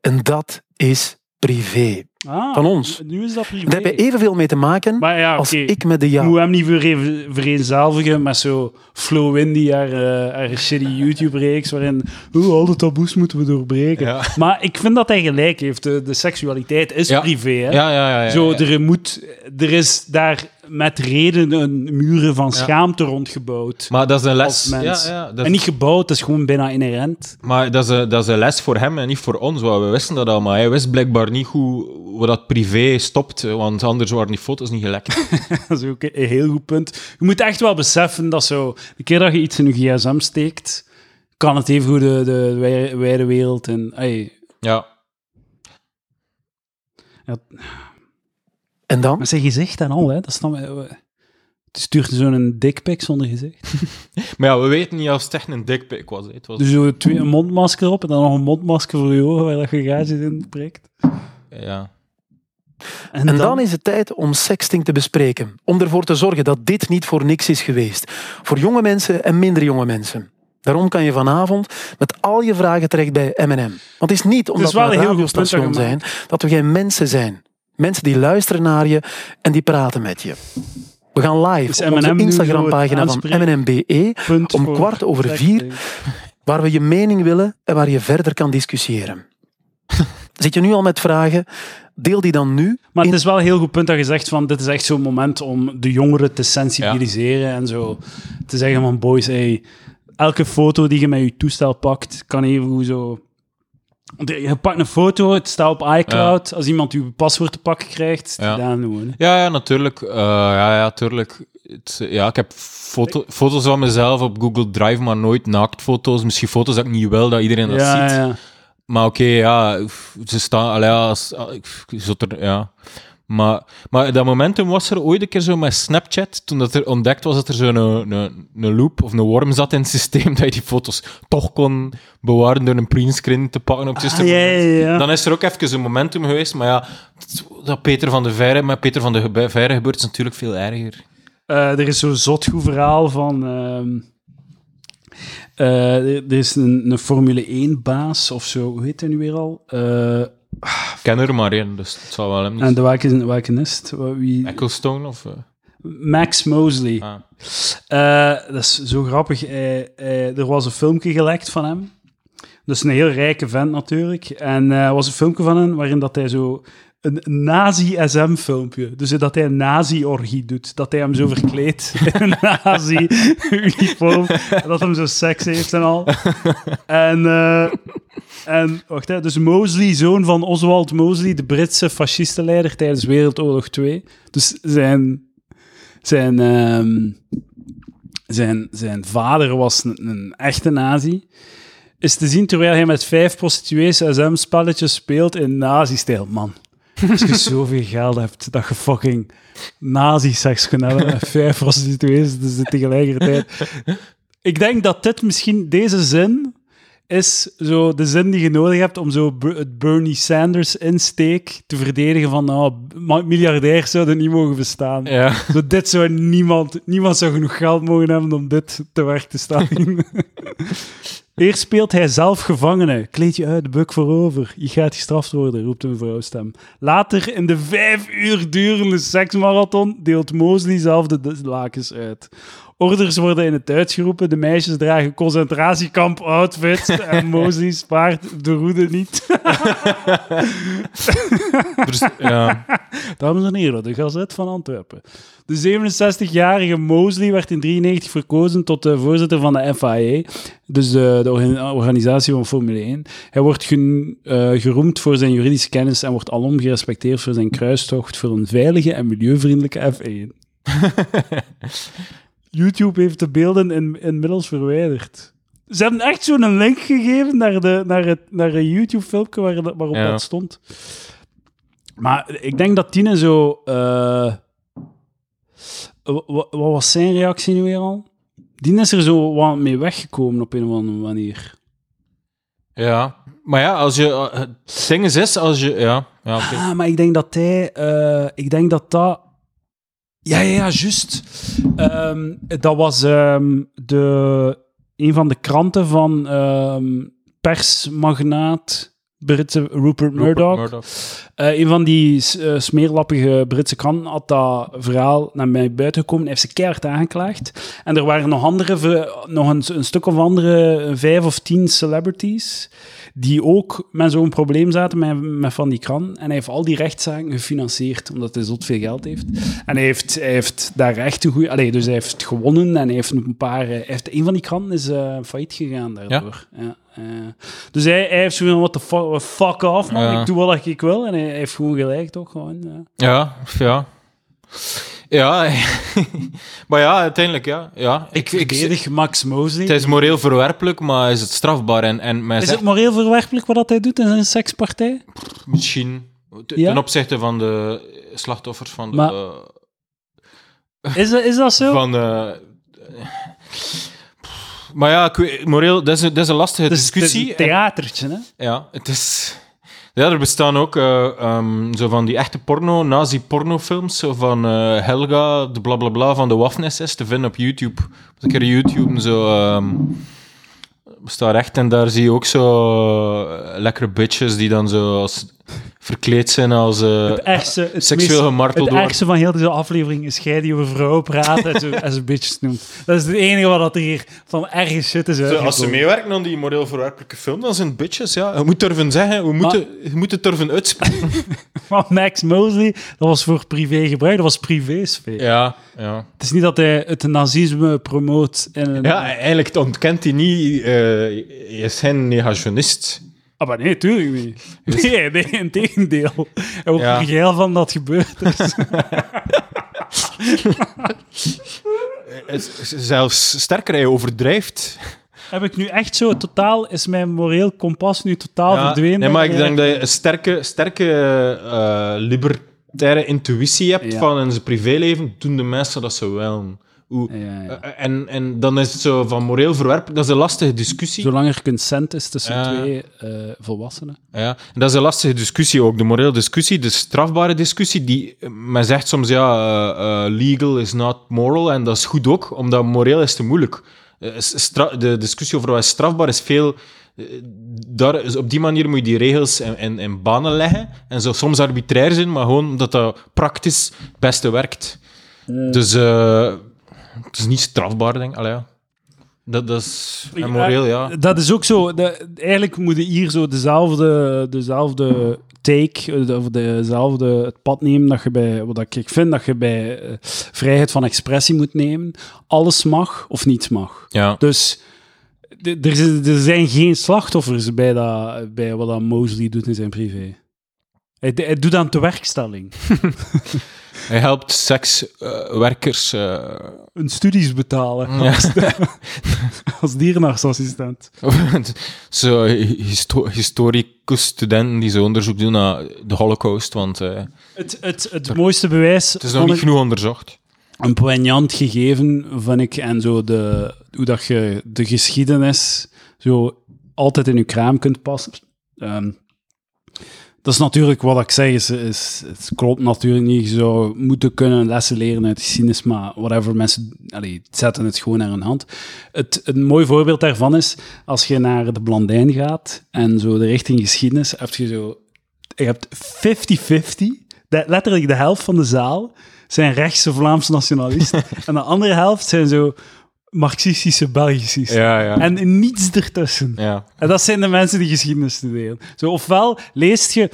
En dat is privé. Ah, Van ons. Nu is dat privé. Daar heb je evenveel mee te maken Maar ja, als ik met de jou. moet hem niet vereen- vereenzelvigen met zo Flo Windy, haar, eh, haar shitty YouTube-reeks, waarin oh, al de taboes moeten we doorbreken. Ja. Maar ik vind dat hij gelijk heeft. De, de seksualiteit is Ja. privé. Hè? Ja, ja, ja. ja, Zo, ja. Er, moet, er is daar met reden een muren van schaamte rondgebouwd. Maar dat is een les. Ja, ja, dat is- En niet gebouwd, dat is gewoon bijna inherent. Maar dat is, een, dat is een les voor hem en niet voor ons. Want we wisten dat al, maar hij wist blijkbaar niet hoe, hoe dat privé stopt. Want anders waren die foto's niet gelekt. Dat is ook een heel goed punt. Je moet echt wel beseffen dat zo, de keer dat je iets in je gsm steekt, kan het even goed de, de wij- wijde wereld en ey, ja. En dan? met zijn gezicht en al, hè, dat snap je. stuurt zo'n dickpic zonder gezicht. Maar ja, we weten niet of het echt een dickpic was. hè. Het was Dus zo twee, een mondmasker op en dan nog een mondmasker voor je ogen waar dat je gaatjes in prikt. ja. En, En dan is het tijd om sexting te bespreken. Om ervoor te zorgen dat dit niet voor niks is geweest. Voor jonge mensen en minder jonge mensen. Daarom kan je vanavond met al je vragen terecht bij M&M. Want het is niet omdat wel we een radiostation zijn, dat we geen mensen zijn. Mensen die luisteren naar je en die praten met je. We gaan live Is op onze M&M Instagram-pagina van Punt om kwart over vier, waar we je mening willen en waar je verder kan discussiëren. Zit je nu al met vragen? Deel die dan nu. Maar in- het is wel een heel goed punt dat je zegt van dit is echt zo'n moment om de jongeren te sensibiliseren en zo te zeggen van boys, hey, elke foto die je met je toestel pakt, kan even zo... De- Je pakt een foto, het staat op iCloud. Als iemand je paswoord te pakken krijgt, Ja. gewoon. hè. Ja, ja, natuurlijk. Eh, ja, ja, tuurlijk. Het, ja, ik heb foto, foto's van mezelf op Google Drive, maar nooit naaktfoto's. Misschien foto's dat ik niet wil dat iedereen dat Ja, ziet. ja. Maar oké, ja, ze staan... Allee, als, zat er, ja. Maar, maar dat momentum was er ooit een keer zo met Snapchat, toen dat er ontdekt was dat er zo'n een, een, een loop of een worm zat in het systeem, dat je die foto's toch kon bewaren door een printscreen te pakken op het Ah, ja, moment. ja, ja. Dan is er ook even een momentum geweest, maar ja, dat Peter van de Veire, met Peter van de Veire gebeurt is natuurlijk veel erger. Eh, er is zo'n zot goed verhaal van... eh, er, er is een, een Formule 1-baas of zo, hoe heet hij nu weer al? Ik ken er maar één, dus het zal wel hem niet en de welke, welke is het? Wie? Ecclestone of... eh, Max Mosley. ah. Eh, dat is zo grappig. Er was een filmpje gelekt van hem. Dus een heel rijke vent natuurlijk. En eh, er was een filmpje van hem waarin dat hij zo een nazi-SM-filmpje. Dus dat hij een nazi-orgie doet. Dat hij hem zo verkleedt in een nazi-uniform. Dat hem zo seks heeft en al. En, eh, en wacht, hè, dus Mosley, zoon van Oswald Mosley, de Britse fascistenleider tijdens Wereldoorlog 2. Dus zijn, zijn, ehm, zijn, zijn vader was een, een echte nazi. Is te zien terwijl hij met vijf prostituees SM-spelletjes speelt in nazi-stijl. Man, als je zoveel geld hebt dat je fucking nazi-seks kunt hebben met vijf prostituees dus tegelijkertijd. Ik denk dat dit misschien, deze zin, is zo de zin die je nodig hebt om zo het Bernie Sanders insteek te verdedigen van nou, ma- miljardairs zouden niet mogen bestaan. Ja. Zo, dit zou niemand, niemand zou genoeg geld mogen hebben om dit te werk te staan. Eerst speelt hij zelf gevangene. Kleed je uit, buk voorover. Je gaat gestraft worden, roept een vrouwstem. Later, in de vijf uur durende seksmarathon, deelt Mosley zelf de lakens uit. Orders worden in het Duits geroepen. De meisjes dragen concentratiekamp-outfits. En Mosley spaart de roede niet. Dus, ja. Dames en heren, de Gazet van Antwerpen. De 67-jarige Mosley werd in 1993 verkozen tot de voorzitter van de FIA, dus de, de orga- organisatie van Formule 1. Hij wordt gen- eh, geroemd voor zijn juridische kennis en wordt alom gerespecteerd voor zijn kruistocht voor een veilige en milieuvriendelijke F1. YouTube heeft de beelden in, inmiddels verwijderd. Ze hebben echt zo'n link gegeven naar, de, naar, het, naar een YouTube-filmpje waar, waarop Ja. dat stond. Maar ik denk dat Tine zo... eh, wa- wa- wat was zijn reactie nu weer al? Die is er zo wat mee weggekomen op een of andere manier. ja. Maar ja, als je... eh, Het ding is, als je... Ja, ja. Ah, maar ik denk dat hij... eh, ik denk dat dat... Ja, ja, ja, juist. Ehm, dat was ehm, de, een van de kranten van ehm, persmagnaat Britse Rupert Murdoch. Murdoch. Eh, een van die eh, smeerlappige Britse kranten had dat verhaal naar mij buiten gekomen. Hij heeft ze keihard aangeklaagd. En er waren nog andere, nog een, een stuk of andere vijf of tien celebrities die ook met zo'n probleem zaten met, met van die krant. En hij heeft al die rechtszaken gefinancierd, omdat hij zot veel geld heeft. En hij heeft, hij heeft daar echt een goede... Allee, dus hij heeft gewonnen en hij heeft een paar... eh, Hij heeft, een van die kranten is eh failliet gegaan daardoor. Ja? eh. dus hij, hij heeft zo van, what the fuck, fuck off, man. Ja. Ik doe wat ik wil. En hij, hij heeft gewoon gelijk, toch? Gewoon, ja. Ja, ja. Ja, maar ja, uiteindelijk, ja. ja. Ik, ik, Verdedig Max Mosley. het is moreel verwerpelijk, maar is het strafbaar? En, en men Is zegt het moreel verwerpelijk wat dat hij doet in zijn sekspartij? misschien Ja? ten opzichte van de slachtoffers van de... Maar- Is, dat- is dat zo? Van, maar ja, moreel, dat is, een- dat is een lastige is- het is discussie. een theatertje, hè? Ja, het is... Ja, er bestaan ook eh, ehm, zo van die echte porno, nazi-pornofilms, van eh, Helga, de blablabla van de Waffen-SS, te vinden op YouTube. Moet een keer YouTube zo... ehm bestaat echt, en daar zie je ook zo eh, lekkere bitches die dan zo als, verkleed zijn als eh, Het ergste, het seksueel meest- gemarteld Het ergste van heel deze aflevering is jij die over vrouwen praat en zo als bitches noemt. Dat is het enige wat dat er hier van ergens shit is Zo, als ze meewerken aan die moreel verwerpelijke film, dan zijn het bitches, ja. Je moet durven zeggen, we moeten, je moet het durven uitspreken. Van Max Mosley, dat was voor privé gebruik, dat was privésfeer. Ja, ja. Het is niet dat hij het nazisme promoot in een... Ja, eigenlijk ontkent hij niet, eh hij is geen negationist. Ah, maar nee, tuurlijk niet. Nee, nee, in tegendeel. Hij wordt Ja. er geil van dat gebeurd is. Hij is Zelfs sterker, hij overdrijft. Heb ik nu echt zo totaal, is mijn moreel kompas nu totaal Ja, verdwenen? nee, maar ik denk dat je een sterke, sterke eh, libertaire intuïtie hebt Ja. van in zijn privéleven, doen de mensen dat zo wel. Hoe, eh, en, en dan is het zo van moreel verwerp, dat is een lastige discussie. Zolang er consent is tussen twee eh, volwassenen. Ja, en dat is een lastige discussie ook. De morele discussie, de strafbare discussie. Die, men zegt soms, ja, eh, eh, legal is not moral. En dat is goed ook, omdat moreel is te moeilijk. Eh, de discussie over wat is strafbaar is veel... eh, Daar, is op die manier moet je die regels in, in banen leggen. En zo soms arbitrair zijn, maar gewoon omdat dat praktisch het beste werkt. Dus eh, het is niet strafbaar, denk ik. Allee, ja. Dat, dat is... En moreel, ja. Dat is ook zo. De, eigenlijk moet je hier zo dezelfde, dezelfde take, eh, of dezelfde het pad nemen dat je bij, wat ik vind dat je bij eh, vrijheid van expressie moet nemen. Alles mag of niets mag. Ja. Dus de- er, er zijn geen slachtoffers bij, dat, bij wat dat Mosley doet in zijn privé. Hij, hij doet aan tewerkstelling. Hij helpt sekswerkers... eh Een studies betalen Ja. als dierenartsassistent. zo histo historicus studenten die zo onderzoek doen naar de holocaust, want eh, Het, het, het mooiste bewijs het is nog niet genoeg onderzocht. een poignant gegeven, vind ik. En zo de, hoe dat je de geschiedenis zo altijd in je kraam kunt passen. Ehm, dat is natuurlijk wat ik zeg, is, is, het klopt natuurlijk niet. Je zou moeten kunnen lessen leren uit geschiedenis, maar whatever, mensen allee, zetten het gewoon naar hun hand. Het, een mooi voorbeeld daarvan is, als je naar de Blandijn gaat en zo de richting geschiedenis, heb je zo... Je hebt 50-50, de- letterlijk de helft van de zaal zijn rechtse Vlaamse nationalisten. en de andere helft zijn zo marxistische Belgisch. Ja, ja. En niets ertussen. ja. En dat zijn de mensen die geschiedenis studeren. Zo, ofwel leest je...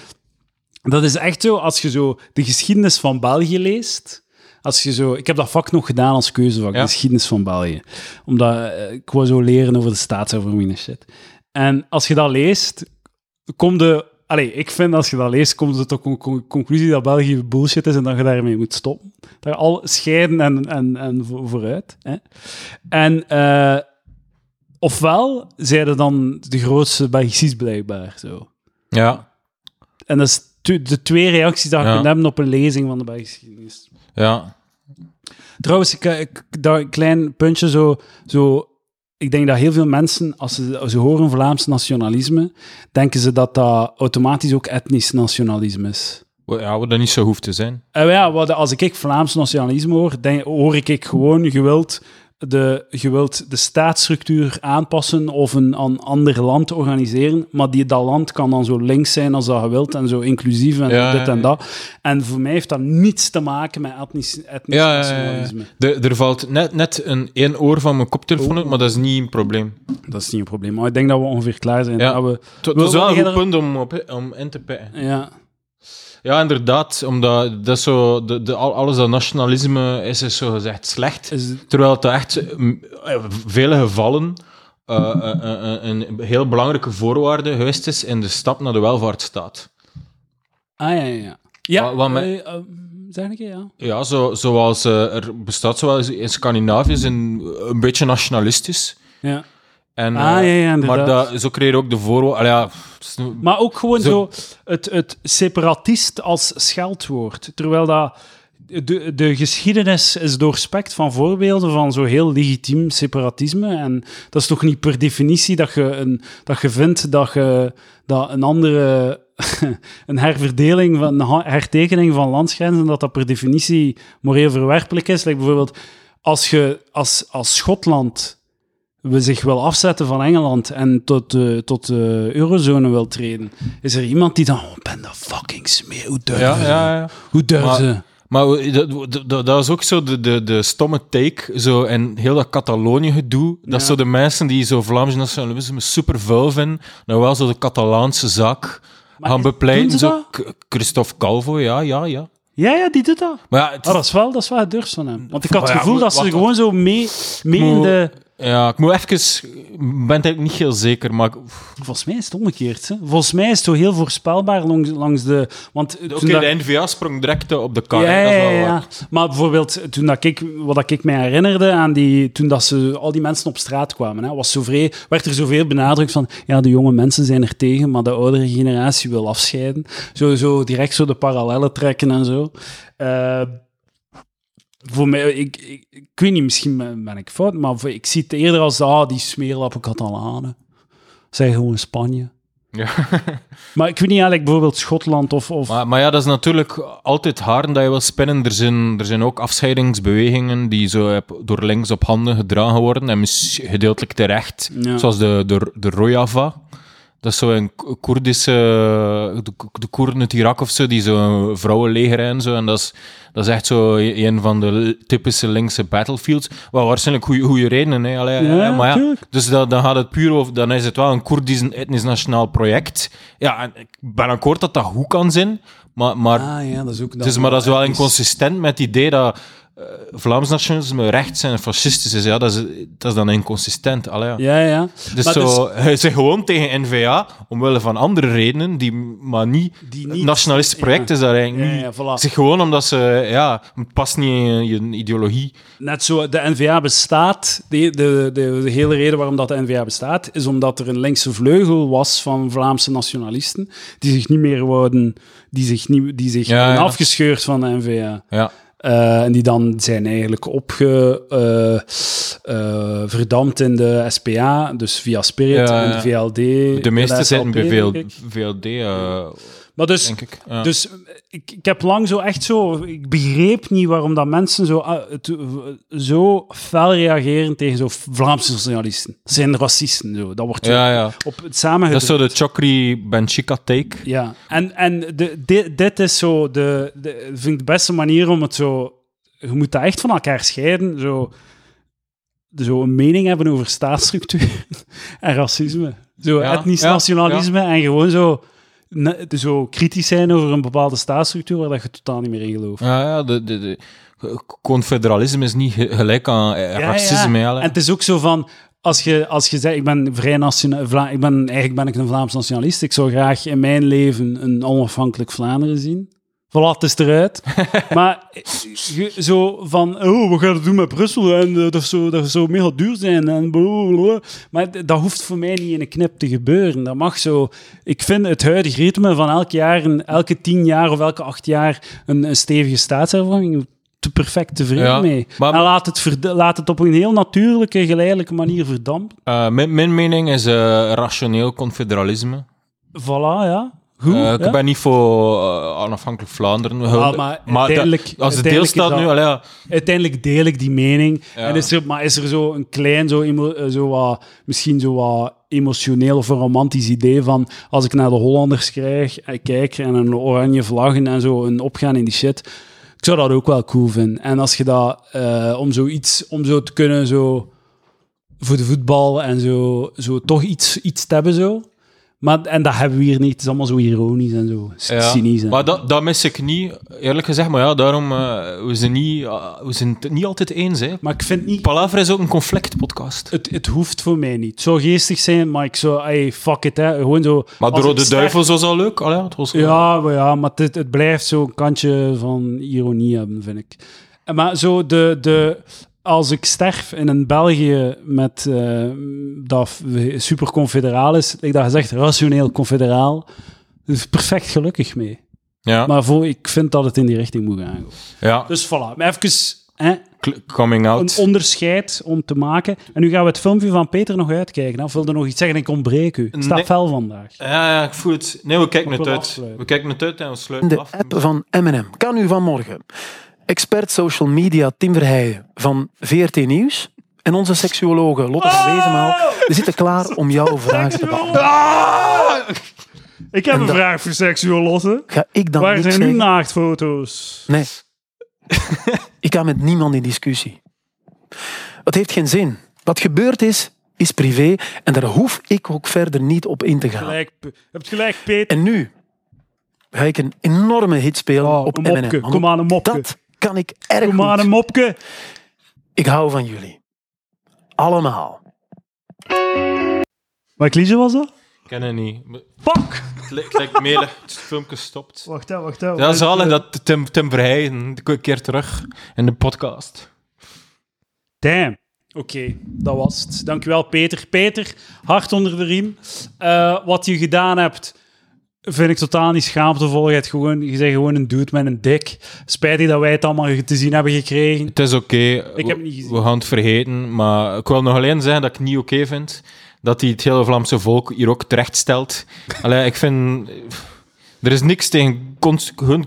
Dat is echt zo, als je zo de geschiedenis van België leest... Als je zo, ik heb dat vak nog gedaan als keuzevak, de geschiedenis van België. Omdat eh, ik wou zo leren over de staatshervorming en shit. En als je dat leest, kom de... Allee, ik vind als je dat leest, komt je tot de con- conclusie dat België bullshit is en dat je daarmee moet stoppen. Dat je al scheiden en, en, en vo- vooruit. Hè. En eh, ofwel zijn er dan de grootste Belgisch blijkbaar. Zo. Ja. En dat is de twee reacties die je Ja. kunt hebben op een lezing van de Belgische geschiedenis. Ja. Trouwens, ik, ik, dat een klein puntje zo, zo. Ik denk dat heel veel mensen, als ze, als ze horen Vlaams nationalisme, denken ze dat dat automatisch ook etnisch nationalisme is. Ja, wat dat niet zo hoeft te zijn. En ja, wat, als ik Vlaams nationalisme hoor, denk, hoor ik ik gewoon, je wilt, de, je wilt de staatsstructuur aanpassen of een, een ander land organiseren, maar die, dat land kan dan zo links zijn als dat je wilt en zo inclusief en Ja, dit en ja, dat. En voor mij heeft dat niets te maken met etnisch, etnisch Ja, ja, ja, ja. nationalisme. De, er valt net, net een één oor van mijn koptelefoon uit, maar dat is niet een probleem. Dat is niet een probleem. Maar ik denk dat we ongeveer klaar zijn. Ja. Dat we, Het was wel een goed punt om, op, om in te pikken. ja. Ja, inderdaad. Omdat dat zo, de, de, al- alles dat nationalisme is, is zo gezegd slecht. Is, Terwijl het echt in vele gevallen eh, eh, eh, een heel belangrijke voorwaarde geweest is in de stap naar de welvaartsstaat. ah, ja, ja, ja. Wat- eh, eh, zeg ik ja. Ja, zo, zoals eh, er bestaat zoals in Scandinavië is een, een beetje nationalistisch. ja. En, Ah, eh, ja, ja, maar dat, zo creëer je ook de voorwaarden. Ja, Maar ook gewoon zo, Zo- het, het separatist als scheldwoord. Terwijl dat de, de geschiedenis is doorspekt van voorbeelden van zo heel legitiem separatisme. En dat is toch niet per definitie dat je, een, dat je vindt dat, je, dat een andere een herverdeling, van, een hertekening van landsgrenzen, dat dat per definitie moreel verwerpelijk is. Like bijvoorbeeld, als je als, als Schotland we zich wil afzetten van Engeland en tot, de tot de eurozone wil treden, is er iemand die dan, oh, ben dat fucking smeer, hoe durven Ja, ze? ja, ja. Hoe durven Maar- ze? Maar dat, dat, dat is ook zo de, de, de stomme take, zo, en heel dat Catalonië-gedoe, dat Ja. zo de mensen die zo Vlaams nationalisme super vuil vinden, nou wel zo de Catalaanse zaak Maar gaan bepleiten. Zo, Christophe Calvo, ja, ja, ja. Ja, ja, die doet dat. Maar ja, het, Ah, dat, is wel, dat is wel het durfst van hem. Want ik had het ja, gevoel dat ze gewoon zo mee, mee in de... ja, ik moet even... Ik ben het eigenlijk niet heel zeker, maar... Volgens mij is het omgekeerd. Hè? Volgens mij is het zo heel voorspelbaar langs, langs de... Want toen dat- de NVA sprong direct op de kar. Ja, hè, dat is wel ja, waar. ja. Maar bijvoorbeeld, toen dat ik, wat dat ik mij herinnerde aan die, toen dat ze, al die mensen op straat kwamen, hè, was zo vrij, werd er zoveel benadrukt van, ja, de jonge mensen zijn er tegen, maar de oudere generatie wil afscheiden. Zo, zo direct zo de parallellen trekken en zo. Eh, voor mij, ik, ik, ik weet niet, misschien ben, ik fout, maar voor- ik zie het eerder als, ah, die smeerlappen Catalanen. Zij gewoon Spanje. Ja. Maar ik weet niet eigenlijk bijvoorbeeld Schotland of... of Maar, maar ja, dat is natuurlijk altijd haren dat je wil spinnen. Er zijn, er zijn ook afscheidingsbewegingen die zo door links op handen gedragen worden. En gedeeltelijk terecht. Ja. Zoals de, de, de Rojava. Dat is zo een Ko- Koerdische... De, de Koerden uit Irak of zo, die zo vrouwenleger en zo. En dat is, dat is echt zo een van de typische linkse battlefields. Wel waarschijnlijk goede, goede redenen. Hè. Allee, Ja, maar ja, tuurlijk. dus dat, dan gaat het puur over, dan is het wel een Koerdisch etnisch nationaal project. Ja, en ik ben akkoord dat dat goed kan zijn, maar, maar, Ah ja, dat is ook... dus, maar dat is wel inconsistent met het idee dat Vlaams nationalisme rechts en fascistisch is. Ja, dat is, dat is dan inconsistent. Allee, ja. Ja, ja. Dus Maar zo, hij zegt gewoon tegen NVA, omwille van andere redenen, die maar niet... Die niet- nationalistisch project ja. is daar eigenlijk niet... ja, voilà. Zeg gewoon omdat ze... Ja, het past niet in je ideologie. Net zo, de NVA bestaat. De, de, de, de hele reden waarom dat de NVA bestaat, is omdat er een linkse vleugel was van Vlaamse nationalisten, die zich niet meer wouden, die zich, niet, die zich afgescheurd van de NVA. Ja. Eh, en die dan zijn eigenlijk opge, eh, eh, in de SPA, dus via Spirit en de VLD. De meeste zitten bij. VLD, eh, Maar dus, denk ik. Ja. Dus eh, ik, ik heb lang zo echt zo... Ik begreep niet waarom dat mensen zo, ah, het, zo fel reageren tegen zo Vlaamse nationalisten. Dat zijn racisten, zo. Dat wordt zo ja, ja. op het samen Dat is zo de Chokri Benchika take. Ja, en, en de, di- dit is zo de, de... vind ik de beste manier om het zo... Je moet dat echt van elkaar scheiden, zo... Zo een mening hebben over staatsstructuur en racisme. Zo etnisch nationalisme en gewoon zo, ne- zo kritisch zijn over een bepaalde staatsstructuur waar dat je totaal niet meer in gelooft. Ja, ja de, de, de, confederalisme is niet ge- gelijk aan eh, racisme. ja. Ja, En het is ook zo van, als je, als je zegt, ik ben vrij nationaal, ik ben, eigenlijk ben ik een Vlaams nationalist, ik zou graag in mijn leven een onafhankelijk Vlaanderen zien. Voilà, het is eruit. maar zo van, oh, wat gaan we doen met Brussel? En eh, dat, zou, dat zou mega duur zijn. En blablabla. Maar dat hoeft voor mij niet in een knip te gebeuren. Dat mag zo. Ik vind het huidige ritme van elk jaar, een, elke tien jaar of elke acht jaar een, een stevige staatshervorming, te perfect tevreden Ja, mee. maar- en laat het, laat het op een heel natuurlijke, geleidelijke manier verdampen. Mijn, mijn mening is eh, rationeel confederalisme. Voilà, ja. Goed. Eh, ja. ik ben niet voor eh, onafhankelijk Vlaanderen. Ah, maar uiteindelijk- als de deelstaat nu... allee, ja, uiteindelijk deel ik die mening. Ja. En is er, maar is er zo een klein, zo, emo- eh, zo wat, misschien zo wat emotioneel of een romantisch idee van als ik naar de Hollanders krijg, kijk en een oranje vlaggen en zo een opgaan in die shit. Ik zou dat ook wel cool vinden. En als je dat, om zoiets, om zo te kunnen, zo voor de voetbal en zo, zo toch iets, iets te hebben zo. Maar, en dat hebben we hier niet. Het is allemaal zo ironisch en zo ja. cynisch. en- Maar dat, dat mis ik niet, eerlijk gezegd. Maar ja, daarom... eh, we, zijn niet, eh, we zijn het niet altijd eens. Hè. maar ik vind niet... Palaver is ook een conflictpodcast. Het, het hoeft voor mij niet. Het zou geestig zijn, maar ik zou... Hey, fuck it, hè. Gewoon zo... Maar de Rode Duivels was al leuk. Allee, het was Ja, maar, ja, maar het, het blijft zo'n kantje van ironie hebben, vind ik. En Maar zo de... de als ik sterf in een België met eh, dat super confederaal is, ik dat gezegd, rationeel confederaal, is perfect gelukkig mee. Ja, Maar voor, ik vind dat het in die richting moet gaan. ja. Dus voilà, maar even hè, coming een out. onderscheid om te maken. En nu gaan we het filmpje van Peter nog uitkijken. Dan wilde nog iets zeggen en ik ontbreek u. Ik sta Nee. fel vandaag. Ja, ja, ik voel het. Nee, we kijken het uit. afsluiten. We kijken het uit en we sluiten De af. app van M&M kan u vanmorgen. Expert social media Tim Verheijen van VRT Nieuws en onze seksuologe Lotte van Wezenmaal die zitten klaar om jouw vragen te beantwoorden. Ah! Ik heb En een dat- vraag voor seksueel lossen. Ga ik dan Waar niks zijn uw zeggen? naaktfoto's? Nee. ik ga met niemand in discussie. Het heeft geen zin. Wat gebeurd is, is privé en daar hoef ik ook verder niet op in te gaan. Gelijk, je hebt gelijk, Peter. En nu ga ik een enorme hit spelen Oh, op een M&M. want Kom aan, een mopke. Dat kan ik erg Kom aan, goed. een mopke. Ik hou van jullie. Allemaal. Wat liedje was dat? Ik ken het niet. Maar Fuck! Het lijkt melig. Het filmpje stopt. Wacht, hè, wacht. Hè. Dat is zalig dat Tim, Tim Verheyen een keer terug in de podcast. Damn. Oké, dat was het. Dankjewel, Peter. Peter, hard onder de riem. Eh, wat je gedaan hebt, vind ik totaal niet schaamtevol. Je, hebt gewoon, je bent gewoon een dude met een dik. Spijtig dat wij het allemaal te zien hebben gekregen. Het is oké. Ik heb We- het niet gezien. We gaan het vergeten. Maar ik wil nog alleen zeggen dat ik het niet oké vind dat hij het hele Vlaamse volk hier ook terecht stelt. Allee, ik vind... Er is niks tegen cons hun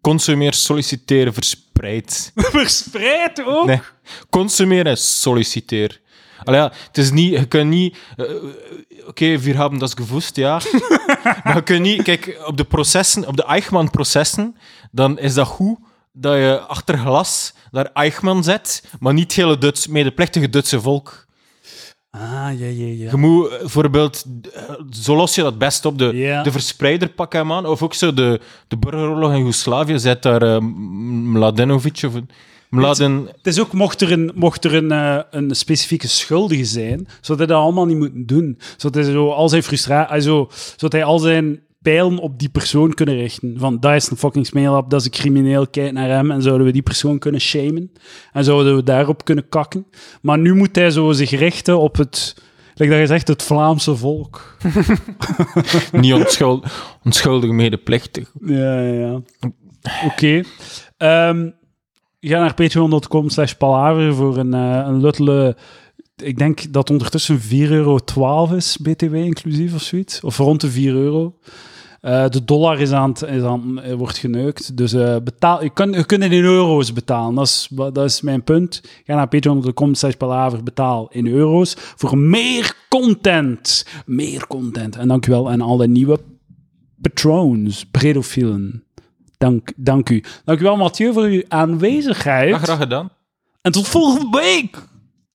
consumeren, solliciteren, verspreid. Verspreid ook. Nee. Consumeren en solliciteer. Allee, ja, het is niet... Je kunt niet... eh, Oké, wir haben das gewusst, ja. maar je kunt niet... Kijk, op de processen, op de Eichmann-processen, dan is dat goed dat je achter glas daar Eichmann zet, maar niet het hele Duits, medeplichtige Duitse volk. Ah, ja, ja, ja. Je moet eh, bijvoorbeeld... eh, Zo los je dat best op. De, Ja. de verspreider pak hem aan. Of ook zo de, de burgeroorlog in Joegoslavië zet daar eh, Mladenovic of... Mladen... Het is ook, mocht er een, mocht er een, eh, een specifieke schuldige zijn, zou hij dat allemaal niet moeten doen. Zodat hij zo al zijn frustratie, zo, zodat hij al zijn pijlen op die persoon kunnen richten. Van, dat is een fucking smeelap, dat is een crimineel, kijk naar hem. En zouden we die persoon kunnen shamen. En zouden we daarop kunnen kakken. Maar nu moet hij zo zich richten op het, like dat je zegt, het Vlaamse volk. niet onschuld, onschuldig medeplichtig. Ja, ja, ja. Oké. Ehm, ga naar patreon.com slash palaver voor een, eh, een luttele... Ik denk dat ondertussen 4,12 euro is, btw inclusief of zoiets. Of rond de 4 euro. Eh, de dollar is aan is aan, eh, wordt geneukt. Dus betaal, je, kunt, je kunt het in euro's betalen. Dat is, dat is mijn punt. Ga naar patreon.com slash palaver, betaal in euro's. Voor meer content. Meer content. En dankjewel aan alle nieuwe patrons, predofielen. Dank, dank u. Dankjewel Mathieu voor uw aanwezigheid. Ja, graag gedaan. En tot volgende week.